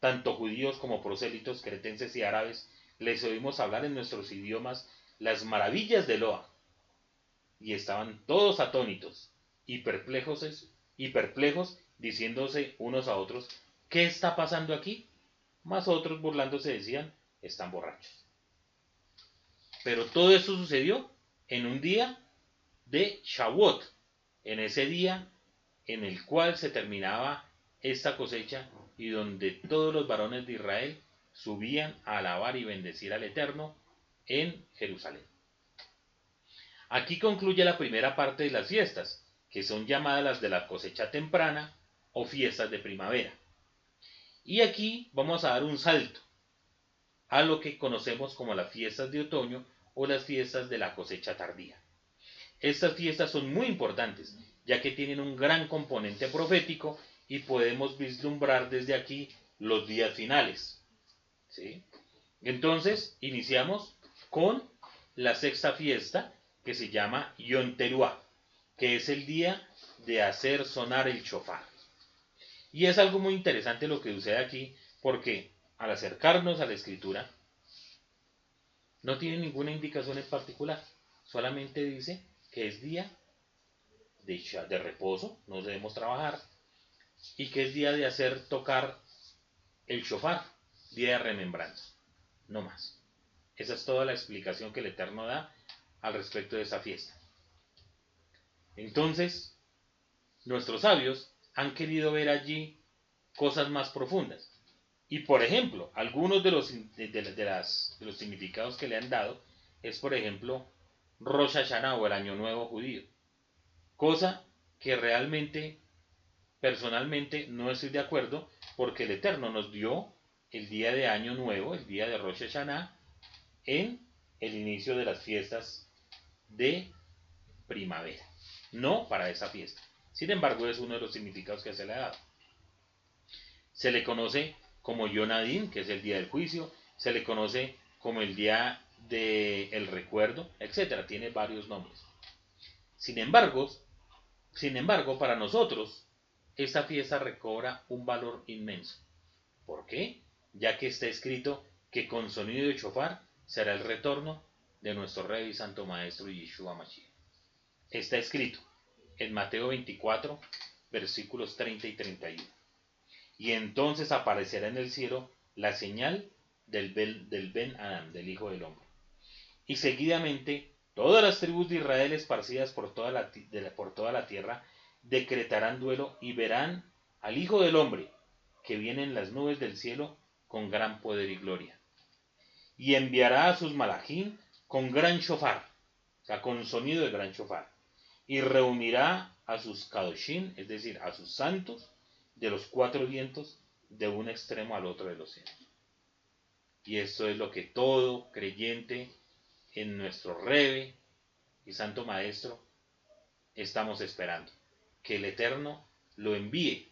Tanto judíos como prosélitos, cretenses y árabes, les oímos hablar en nuestros idiomas las maravillas de Loa. Y estaban todos atónitos y perplejos, y perplejos, diciéndose unos a otros, ¿qué está pasando aquí? Más otros burlándose decían, están borrachos. Pero todo esto sucedió en un día de Shavuot, en ese día en el cual se terminaba esta cosecha y donde todos los varones de Israel subían a alabar y bendecir al Eterno en Jerusalén. Aquí concluye la primera parte de las fiestas, que son llamadas las de la cosecha temprana o fiestas de primavera. Y aquí vamos a dar un salto a lo que conocemos como las fiestas de otoño o las fiestas de la cosecha tardía. Estas fiestas son muy importantes, ya que tienen un gran componente profético y podemos vislumbrar desde aquí los días finales. ¿sí? Entonces, iniciamos con la sexta fiesta, que se llama Yom Teruah, que es el día de hacer sonar el chofar. Y es algo muy interesante lo que sucede aquí, porque al acercarnos a la escritura, no tiene ninguna indicación en particular, solamente dice que es día de, de reposo, no debemos trabajar, y que es día de hacer tocar el shofar, día de remembranza, no más. Esa es toda la explicación que el Eterno da al respecto de esa fiesta. Entonces, nuestros sabios han querido ver allí cosas más profundas. Y por ejemplo, algunos de los, de, las, de los significados que le han dado es, por ejemplo, Rosh Hashanah o el Año Nuevo Judío. Cosa que realmente, personalmente, no estoy de acuerdo porque el Eterno nos dio el día de Año Nuevo, el día de Rosh Hashanah, en el inicio de las fiestas de primavera. No para esa fiesta. Sin embargo, es uno de los significados que se le ha dado. Se le conoce como Yonadín, que es el día del juicio, se le conoce como el día del recuerdo, etcétera, tiene varios nombres. Sin embargo, sin embargo, para nosotros, esta fiesta recobra un valor inmenso. ¿Por qué? Ya que está escrito que con sonido de chofar será el retorno de nuestro Rey y Santo Maestro Yeshua Mashiach. Está escrito en Mateo 24, versículos 30 y 31 y entonces aparecerá en el cielo la señal del, del Ben Adam, del Hijo del Hombre. Y seguidamente todas las tribus de Israel esparcidas por toda, la, por toda la tierra decretarán duelo y verán al Hijo del Hombre que viene en las nubes del cielo con gran poder y gloria. Y enviará a sus malajín con gran shofar, o sea, con sonido de gran shofar, y reunirá a sus kadoshim, es decir, a sus santos, de los cuatro vientos de un extremo al otro de los cielos. Y esto es lo que todo creyente en nuestro Rebe y Santo Maestro estamos esperando. Que el Eterno lo envíe,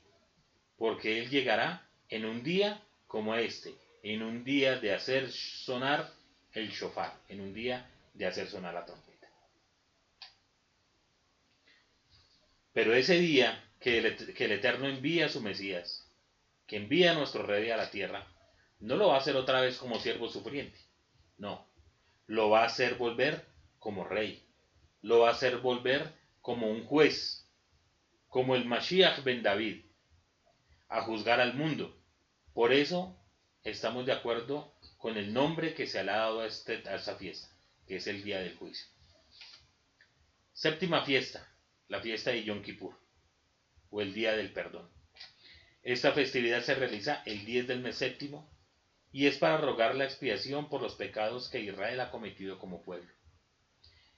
porque Él llegará en un día como este, en un día de hacer sonar el shofar, en un día de hacer sonar la trompeta. Pero ese día que el, que el Eterno envía a su Mesías, que envía a nuestro rey a la tierra, no lo va a hacer otra vez como siervo sufriente. No, lo va a hacer volver como rey. Lo va a hacer volver como un juez, como el Mashiach ben David, a juzgar al mundo. Por eso estamos de acuerdo con el nombre que se ha dado a, este, a esta fiesta, que es el día del juicio. Séptima fiesta, la fiesta de Yom Kippur, o el día del perdón. Esta festividad se realiza el 10 del mes séptimo y es para rogar la expiación por los pecados que Israel ha cometido como pueblo.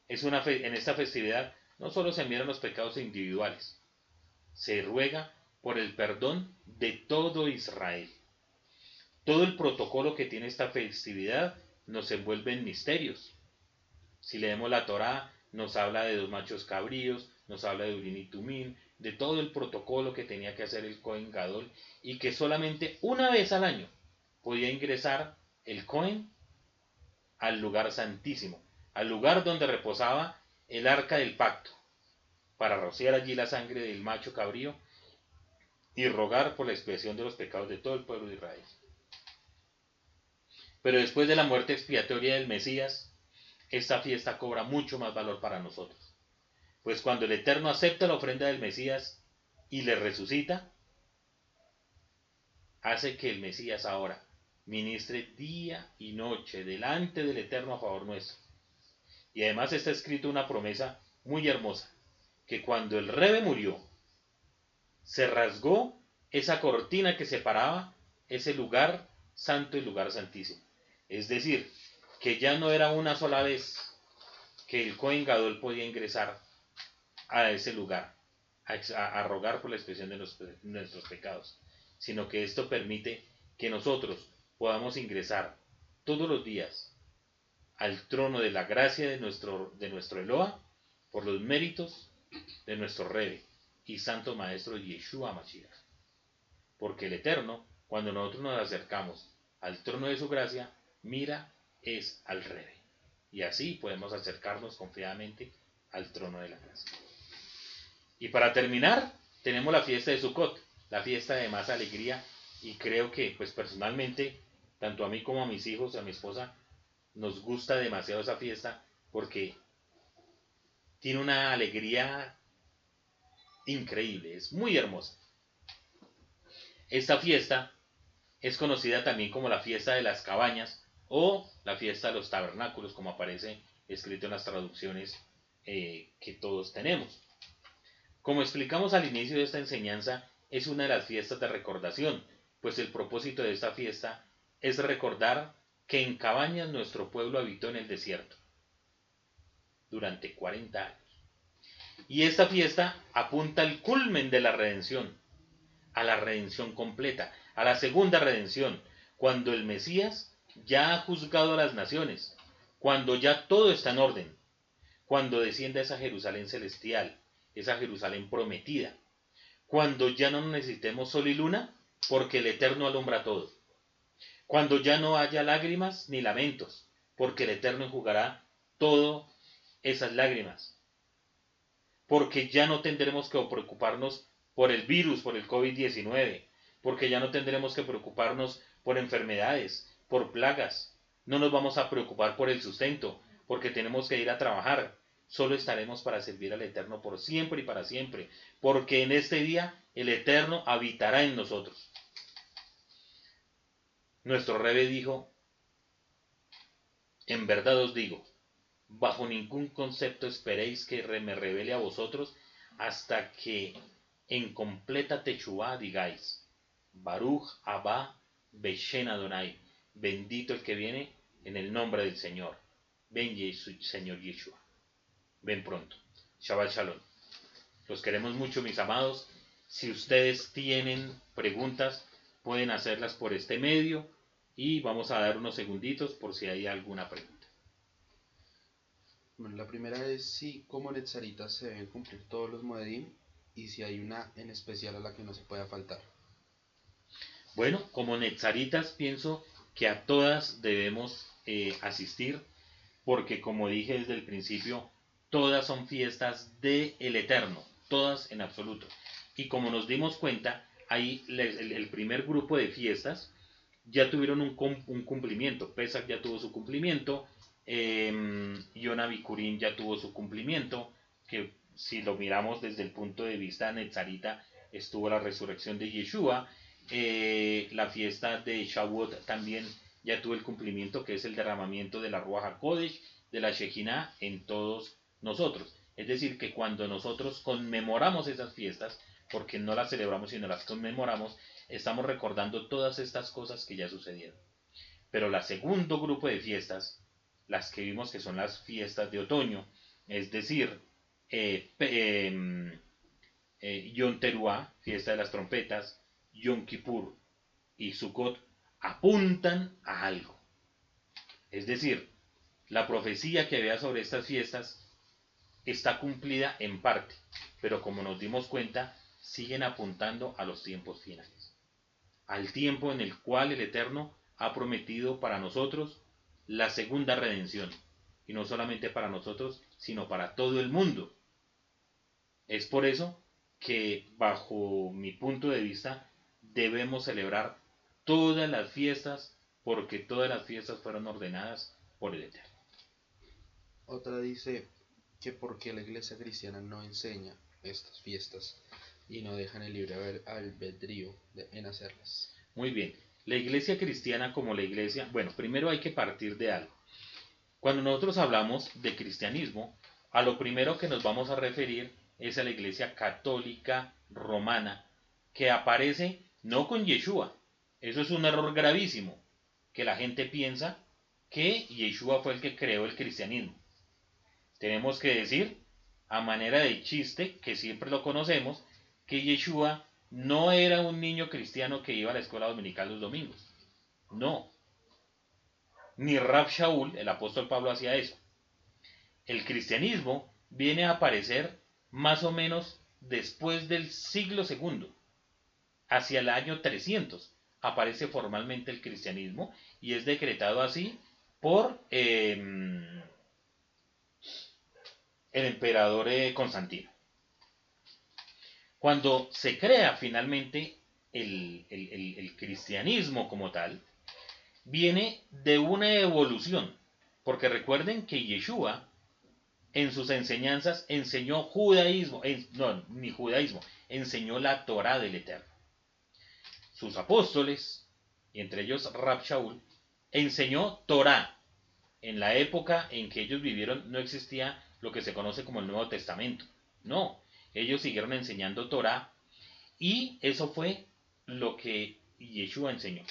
Es una en esta festividad no solo se miran los pecados individuales, se ruega por el perdón de todo Israel. Todo el protocolo que tiene esta festividad nos envuelve en misterios. Si leemos la Torá, nos habla de dos machos cabríos, nos habla de Urín y Tumín, de todo el protocolo que tenía que hacer el Cohen Gadol y que solamente una vez al año podía ingresar el Cohen al lugar santísimo, al lugar donde reposaba el arca del pacto, para rociar allí la sangre del macho cabrío y rogar por la expiación de los pecados de todo el pueblo de Israel. Pero después de la muerte expiatoria del Mesías, esta fiesta cobra mucho más valor para nosotros. Pues cuando el Eterno acepta la ofrenda del Mesías y le resucita, hace que el Mesías ahora ministre día y noche delante del Eterno a favor nuestro. Y además está escrito una promesa muy hermosa, que cuando el Rebe murió, se rasgó esa cortina que separaba ese lugar santo y lugar santísimo. Es decir, que ya no era una sola vez que el Cohen Gadol podía ingresar a ese lugar, a, rogar por la expresión de, nuestros pecados, sino que esto permite que nosotros podamos ingresar todos los días al trono de la gracia de nuestro, de nuestro Eloa por los méritos de nuestro Rebe y Santo Maestro Yeshua Mashiach. Porque el Eterno, cuando nosotros nos acercamos al trono de su gracia, mira es al Rebe. Y así podemos acercarnos confiadamente al trono de la gracia. Y para terminar, tenemos la fiesta de Sukkot, la fiesta de más alegría y creo que pues personalmente, tanto a mí como a mis hijos, a mi esposa, nos gusta demasiado esa fiesta porque tiene una alegría increíble, es muy hermosa. Esta fiesta es conocida también como la fiesta de las cabañas o la fiesta de los tabernáculos, como aparece escrito en las traducciones eh, que todos tenemos. Como explicamos al inicio de esta enseñanza, es una de las fiestas de recordación, pues el propósito de esta fiesta es recordar que en cabañas nuestro pueblo habitó en el desierto durante 40 años. Y esta fiesta apunta al culmen de la redención, a la redención completa, a la segunda redención, cuando el Mesías ya ha juzgado a las naciones, cuando ya todo está en orden, cuando desciende esa Jerusalén celestial, esa Jerusalén prometida, cuando ya no necesitemos sol y luna, porque el Eterno alumbra todo. Cuando ya no haya lágrimas ni lamentos, porque el Eterno enjugará todo esas lágrimas. Porque ya no tendremos que preocuparnos por el virus, por el COVID-19, porque ya no tendremos que preocuparnos por enfermedades, por plagas. No nos vamos a preocupar por el sustento, porque tenemos que ir a trabajar. Solo estaremos para servir al Eterno por siempre y para siempre, porque en este día el Eterno habitará en nosotros. Nuestro rebe dijo, en verdad os digo, bajo ningún concepto esperéis que me revele a vosotros hasta que en completa techubá digáis, Baruch Abba Beshen Adonai, bendito el que viene en el nombre del Señor. Ven Señor Yeshua. Ven pronto. Shabbat Shalom. Los queremos mucho, mis amados. Si ustedes tienen preguntas, pueden hacerlas por este medio y vamos a dar unos segunditos por si hay alguna pregunta. Bueno, la primera es si como Netzaritas se deben cumplir todos los moedim y si hay una en especial a la que no se pueda faltar. Bueno, como Netzaritas pienso que a todas debemos eh, asistir porque como dije desde el principio, todas son fiestas de el Eterno, todas en absoluto. Y como nos dimos cuenta, ahí el, primer grupo de fiestas ya tuvieron un, cumplimiento. Pesach ya tuvo su cumplimiento, eh, Yona Bikurim ya tuvo su cumplimiento, que si lo miramos desde el punto de vista netzarita, estuvo la resurrección de Yeshua. Eh, la fiesta de Shavuot también ya tuvo el cumplimiento, que es el derramamiento de la Ruach HaKodesh, de la Shekinah en todos nosotros. Es decir, que cuando nosotros conmemoramos esas fiestas, porque no las celebramos sino las conmemoramos, estamos recordando todas estas cosas que ya sucedieron. Pero la segundo grupo de fiestas, las que vimos que son las fiestas de otoño, es decir, eh, em, eh, Teruah, fiesta de las trompetas, Yom Kippur y Sukkot, apuntan a algo. Es decir, la profecía que había sobre estas fiestas está cumplida en parte, pero como nos dimos cuenta, siguen apuntando a los tiempos finales, al tiempo en el cual el Eterno ha prometido para nosotros la segunda redención, y no solamente para nosotros, sino para todo el mundo. Es por eso que, bajo mi punto de vista, debemos celebrar todas las fiestas, porque todas las fiestas fueron ordenadas por el Eterno. Otra dice que porque la iglesia cristiana no enseña estas fiestas y no dejan el libre albedrío en hacerlas. Muy bien, la iglesia cristiana como la iglesia, bueno, primero hay que partir de algo. Cuando nosotros hablamos de cristianismo, a lo primero que nos vamos a referir es a la iglesia católica romana, que aparece no con Yeshua. Eso es un error gravísimo, que la gente piensa que Yeshua fue el que creó el cristianismo. Tenemos que decir, a manera de chiste, que siempre lo conocemos, que Yeshua no era un niño cristiano que iba a la escuela dominical los domingos. No. Ni Rab Shaul, el apóstol Pablo, hacía eso. El cristianismo viene a aparecer más o menos después del siglo segundo, hacia el año 300, aparece formalmente el cristianismo y es decretado así por em, el emperador eh, Constantino. Cuando se crea finalmente el, cristianismo como tal, viene de una evolución, porque recuerden que Yeshua en sus enseñanzas enseñó judaísmo, no, ni judaísmo, enseñó la Torah del Eterno. Sus apóstoles, y entre ellos Rab Shaul, enseñó Torah. En la época en que ellos vivieron no existía lo que se conoce como el Nuevo Testamento. No, ellos siguieron enseñando Torah y eso fue lo que Yeshua enseñó.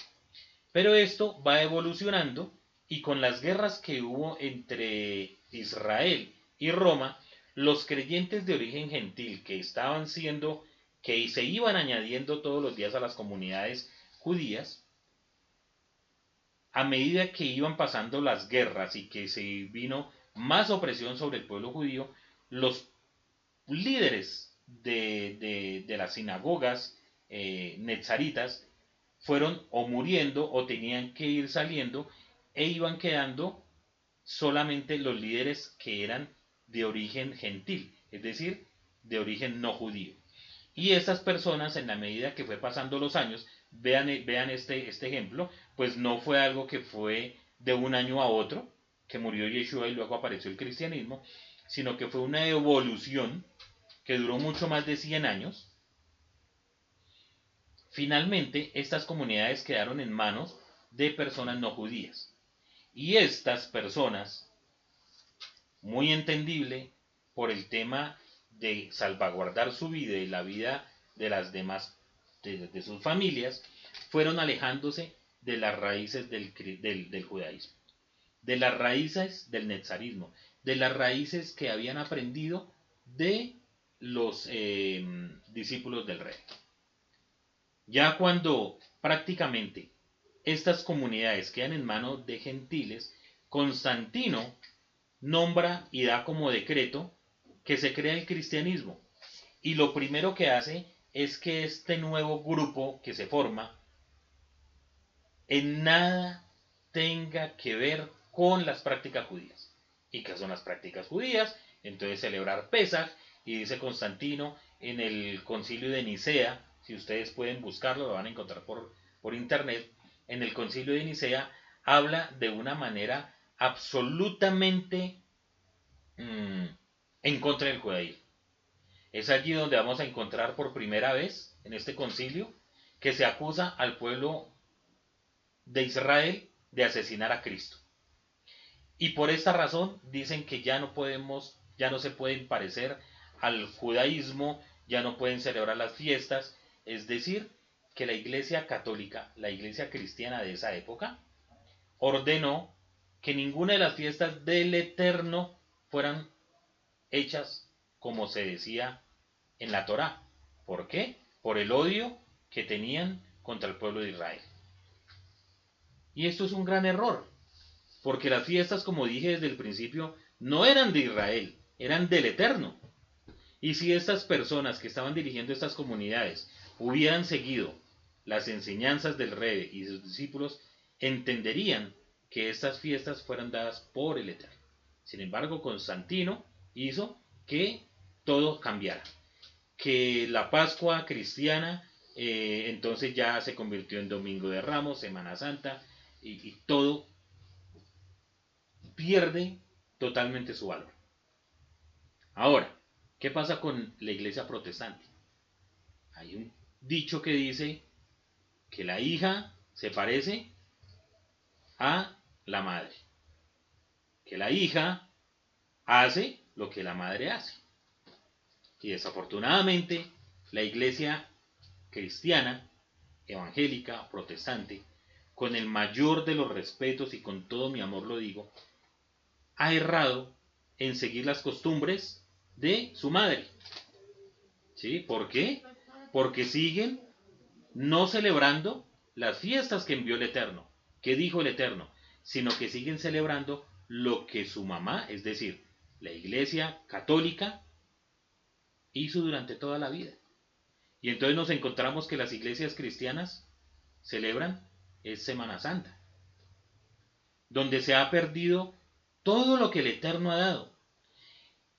Pero esto va evolucionando y con las guerras que hubo entre Israel y Roma, los creyentes de origen gentil que estaban siendo, que se iban añadiendo todos los días a las comunidades judías, a medida que iban pasando las guerras y que se vino más opresión sobre el pueblo judío, los líderes de, las sinagogas eh, netzaritas fueron o muriendo o tenían que ir saliendo e iban quedando solamente los líderes que eran de origen gentil, es decir, de origen no judío. Y estas personas, en la medida que fue pasando los años, vean, vean este, este ejemplo, pues no fue algo que fue de un año a otro, que murió Yeshua y luego apareció el cristianismo, sino que fue una evolución que duró mucho más de 100 años. Finalmente, estas comunidades quedaron en manos de personas no judías. Y estas personas, muy entendible por el tema de salvaguardar su vida y la vida de las demás, de, sus familias, fueron alejándose de las raíces del, judaísmo de las raíces del netzarismo, de las raíces que habían aprendido de los em, discípulos del rey. Ya cuando prácticamente estas comunidades quedan en manos de gentiles, Constantino nombra y da como decreto que se crea el cristianismo. Y lo primero que hace es que este nuevo grupo que se forma en nada tenga que ver con las prácticas judías. ¿Y qué son las prácticas judías? Entonces celebrar Pesach y dice Constantino en el concilio de Nicea, si ustedes pueden buscarlo, lo van a encontrar por, por internet, en el concilio de Nicea habla de una manera absolutamente mm, en contra del judaísmo. Es allí donde vamos a encontrar por primera vez en este concilio que se acusa al pueblo de Israel de asesinar a Cristo. Y por esta razón dicen que ya no podemos, ya no se pueden parecer al judaísmo, ya no pueden celebrar las fiestas, es decir, que la iglesia católica, la iglesia cristiana de esa época, ordenó que ninguna de las fiestas del Eterno fueran hechas como se decía en la Torá. ¿Por qué? Por el odio que tenían contra el pueblo de Israel. Y esto es un gran error, porque las fiestas, como dije desde el principio, no eran de Israel, eran del Eterno. Y si estas personas que estaban dirigiendo estas comunidades hubieran seguido las enseñanzas del rey y sus discípulos, entenderían que estas fiestas fueran dadas por el Eterno. Sin embargo, Constantino hizo que todo cambiara, que la Pascua cristiana eh, entonces ya se convirtió en Domingo de Ramos, Semana Santa, y, todo pierde totalmente su valor. Ahora, ¿qué pasa con la iglesia protestante? Hay un dicho que dice que la hija se parece a la madre. Que la hija hace lo que la madre hace. Y desafortunadamente la iglesia cristiana, evangélica, protestante, con el mayor de los respetos y con todo mi amor lo digo, ha errado en seguir las costumbres de su madre. ¿Sí? ¿Por qué? Porque siguen no celebrando las fiestas que envió el Eterno, que dijo el Eterno, sino que siguen celebrando lo que su mamá, es decir, la Iglesia católica, hizo durante toda la vida. Y entonces nos encontramos que las iglesias cristianas celebran es Semana Santa, donde se ha perdido todo lo que el Eterno ha dado.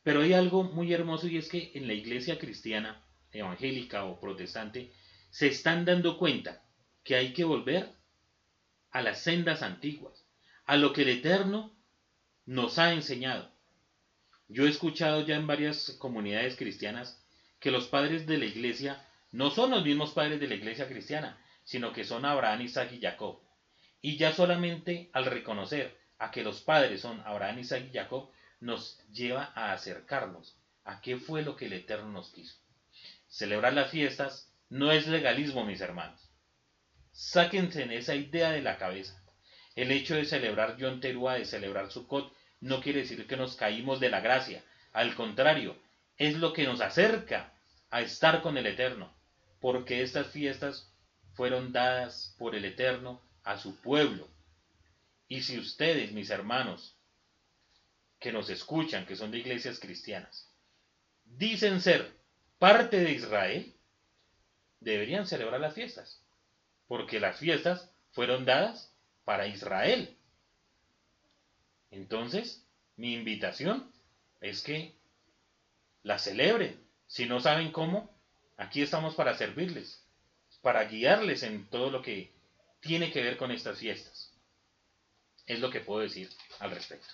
Pero hay algo muy hermoso y es que en la iglesia cristiana, evangélica o protestante, se están dando cuenta que hay que volver a las sendas antiguas, a lo que el Eterno nos ha enseñado. Yo he escuchado ya en varias comunidades cristianas que los padres de la iglesia no son los mismos padres de la iglesia cristiana, sino que son Abraham, Isaac y Jacob. Y ya solamente al reconocer a que los padres son Abraham, Isaac y Jacob, nos lleva a acercarnos a qué fue lo que el Eterno nos quiso. Celebrar las fiestas no es legalismo, mis hermanos. Sáquense en esa idea de la cabeza. El hecho de celebrar Yom Teruah, de celebrar Sukkot, no quiere decir que nos caímos de la gracia. Al contrario, es lo que nos acerca a estar con el Eterno. Porque estas fiestas fueron dadas por el Eterno a su pueblo. Y si ustedes, mis hermanos, que nos escuchan, que son de iglesias cristianas, dicen ser parte de Israel, deberían celebrar las fiestas, porque las fiestas fueron dadas para Israel. Entonces, mi invitación es que las celebren. Si no saben cómo, aquí estamos para servirles para guiarles en todo lo que tiene que ver con estas fiestas. Es lo que puedo decir al respecto.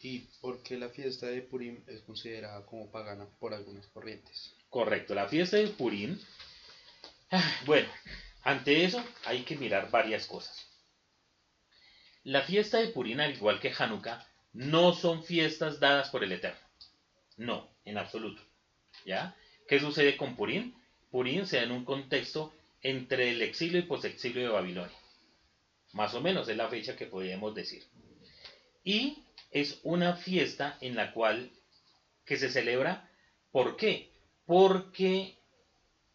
¿Y por qué la fiesta de Purim es considerada como pagana por algunas corrientes? Correcto, la fiesta de Purim. Ah, bueno, ante eso hay que mirar varias cosas. La fiesta de Purim, al igual que Hanukkah, no son fiestas dadas por el Eterno. No, en absoluto. ¿Ya? ¿Qué sucede con Purim? Purim se da en un contexto entre el exilio y posexilio de Babilonia. Más o menos es la fecha que podríamos decir. Y es una fiesta en la cual que se celebra, ¿por qué? Porque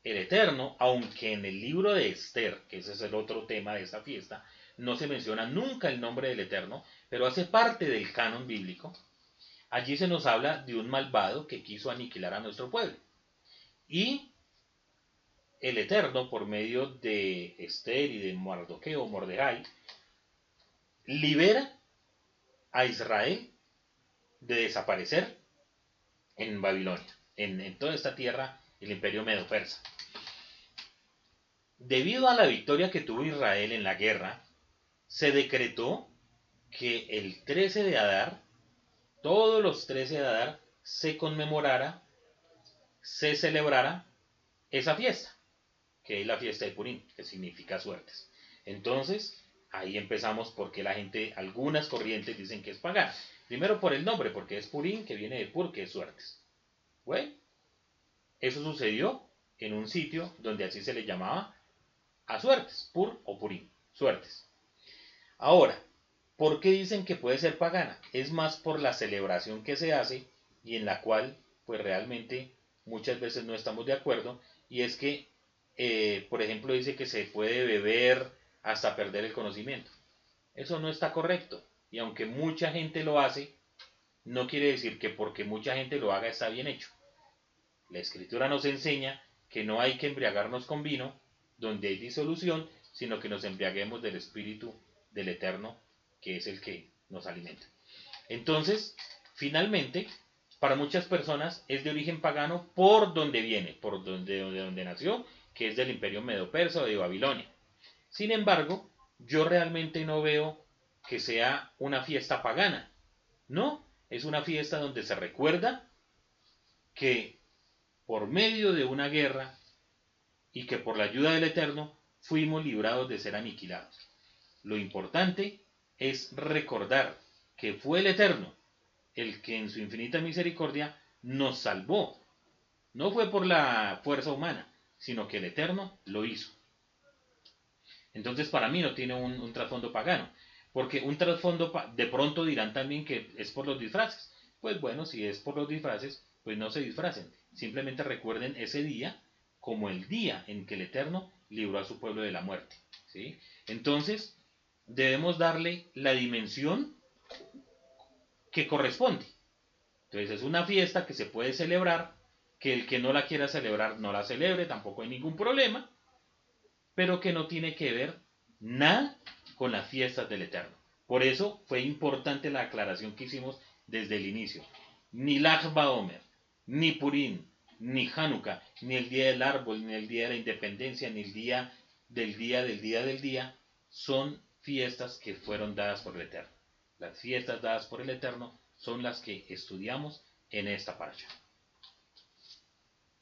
el Eterno, aunque en el libro de Esther, que ese es el otro tema de esta fiesta, no se menciona nunca el nombre del Eterno, pero hace parte del canon bíblico, allí se nos habla de un malvado que quiso aniquilar a nuestro pueblo. Y el Eterno, por medio de Esther y de Mardoqueo, Mordejai, libera a Israel de desaparecer en Babilonia, en, toda esta tierra el imperio medo-persa. Debido a la victoria que tuvo Israel en la guerra, se decretó que el 13 de Adar, todos los 13 de Adar, se conmemorara, se celebrara esa fiesta, que es la fiesta de Purim, que significa suertes. Entonces, ahí empezamos porque la gente, algunas corrientes dicen que es pagana. Primero por el nombre, porque es Purim, que viene de Pur, que es suertes. Bueno, eso sucedió en un sitio donde así se le llamaba a suertes, Pur o Purim, suertes. Ahora, ¿por qué dicen que puede ser pagana? Es más por la celebración que se hace y en la cual, pues realmente muchas veces no estamos de acuerdo, y es que, eh, por ejemplo, dice que se puede beber hasta perder el conocimiento. Eso no está correcto. Y aunque mucha gente lo hace, no quiere decir que porque mucha gente lo haga está bien hecho. La escritura nos enseña que no hay que embriagarnos con vino, donde hay disolución, sino que nos embriaguemos del Espíritu del Eterno, que es el que nos alimenta. Entonces, finalmente, para muchas personas es de origen pagano por donde viene, por donde, donde, nació, que es del imperio medo-persa o de Babilonia. Sin embargo, yo realmente no veo que sea una fiesta pagana. No, es una fiesta donde se recuerda que por medio de una guerra y que por la ayuda del Eterno fuimos librados de ser aniquilados. Lo importante es recordar que fue el Eterno el que en su infinita misericordia nos salvó. No fue por la fuerza humana, sino que el Eterno lo hizo. Entonces para mí no tiene un, trasfondo pagano, porque un trasfondo de pronto dirán también que es por los disfraces. Pues bueno, si es por los disfraces, pues no se disfracen. Simplemente recuerden ese día como el día en que el Eterno libró a su pueblo de la muerte. ¿sí? Entonces, debemos darle la dimensión que corresponde. Entonces, es una fiesta que se puede celebrar, que el que no la quiera celebrar no la celebre, tampoco hay ningún problema pero que no tiene que ver nada con las fiestas del Eterno. Por eso fue importante la aclaración que hicimos desde el inicio. Ni Lag Omer, ni Purim, ni Hanukkah, ni el día del árbol, ni el día de la independencia, ni el día del día del día del día, son fiestas que fueron dadas por el Eterno. Las fiestas dadas por el Eterno son las que estudiamos en esta paracha.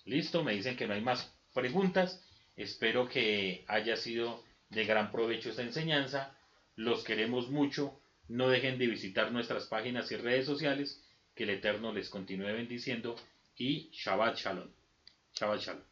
Listo, me dicen que no hay más preguntas. Espero que haya sido de gran provecho esta enseñanza. Los queremos mucho. No dejen de visitar nuestras páginas y redes sociales. Que el Eterno les continúe bendiciendo. Y Shabbat Shalom. Shabbat Shalom.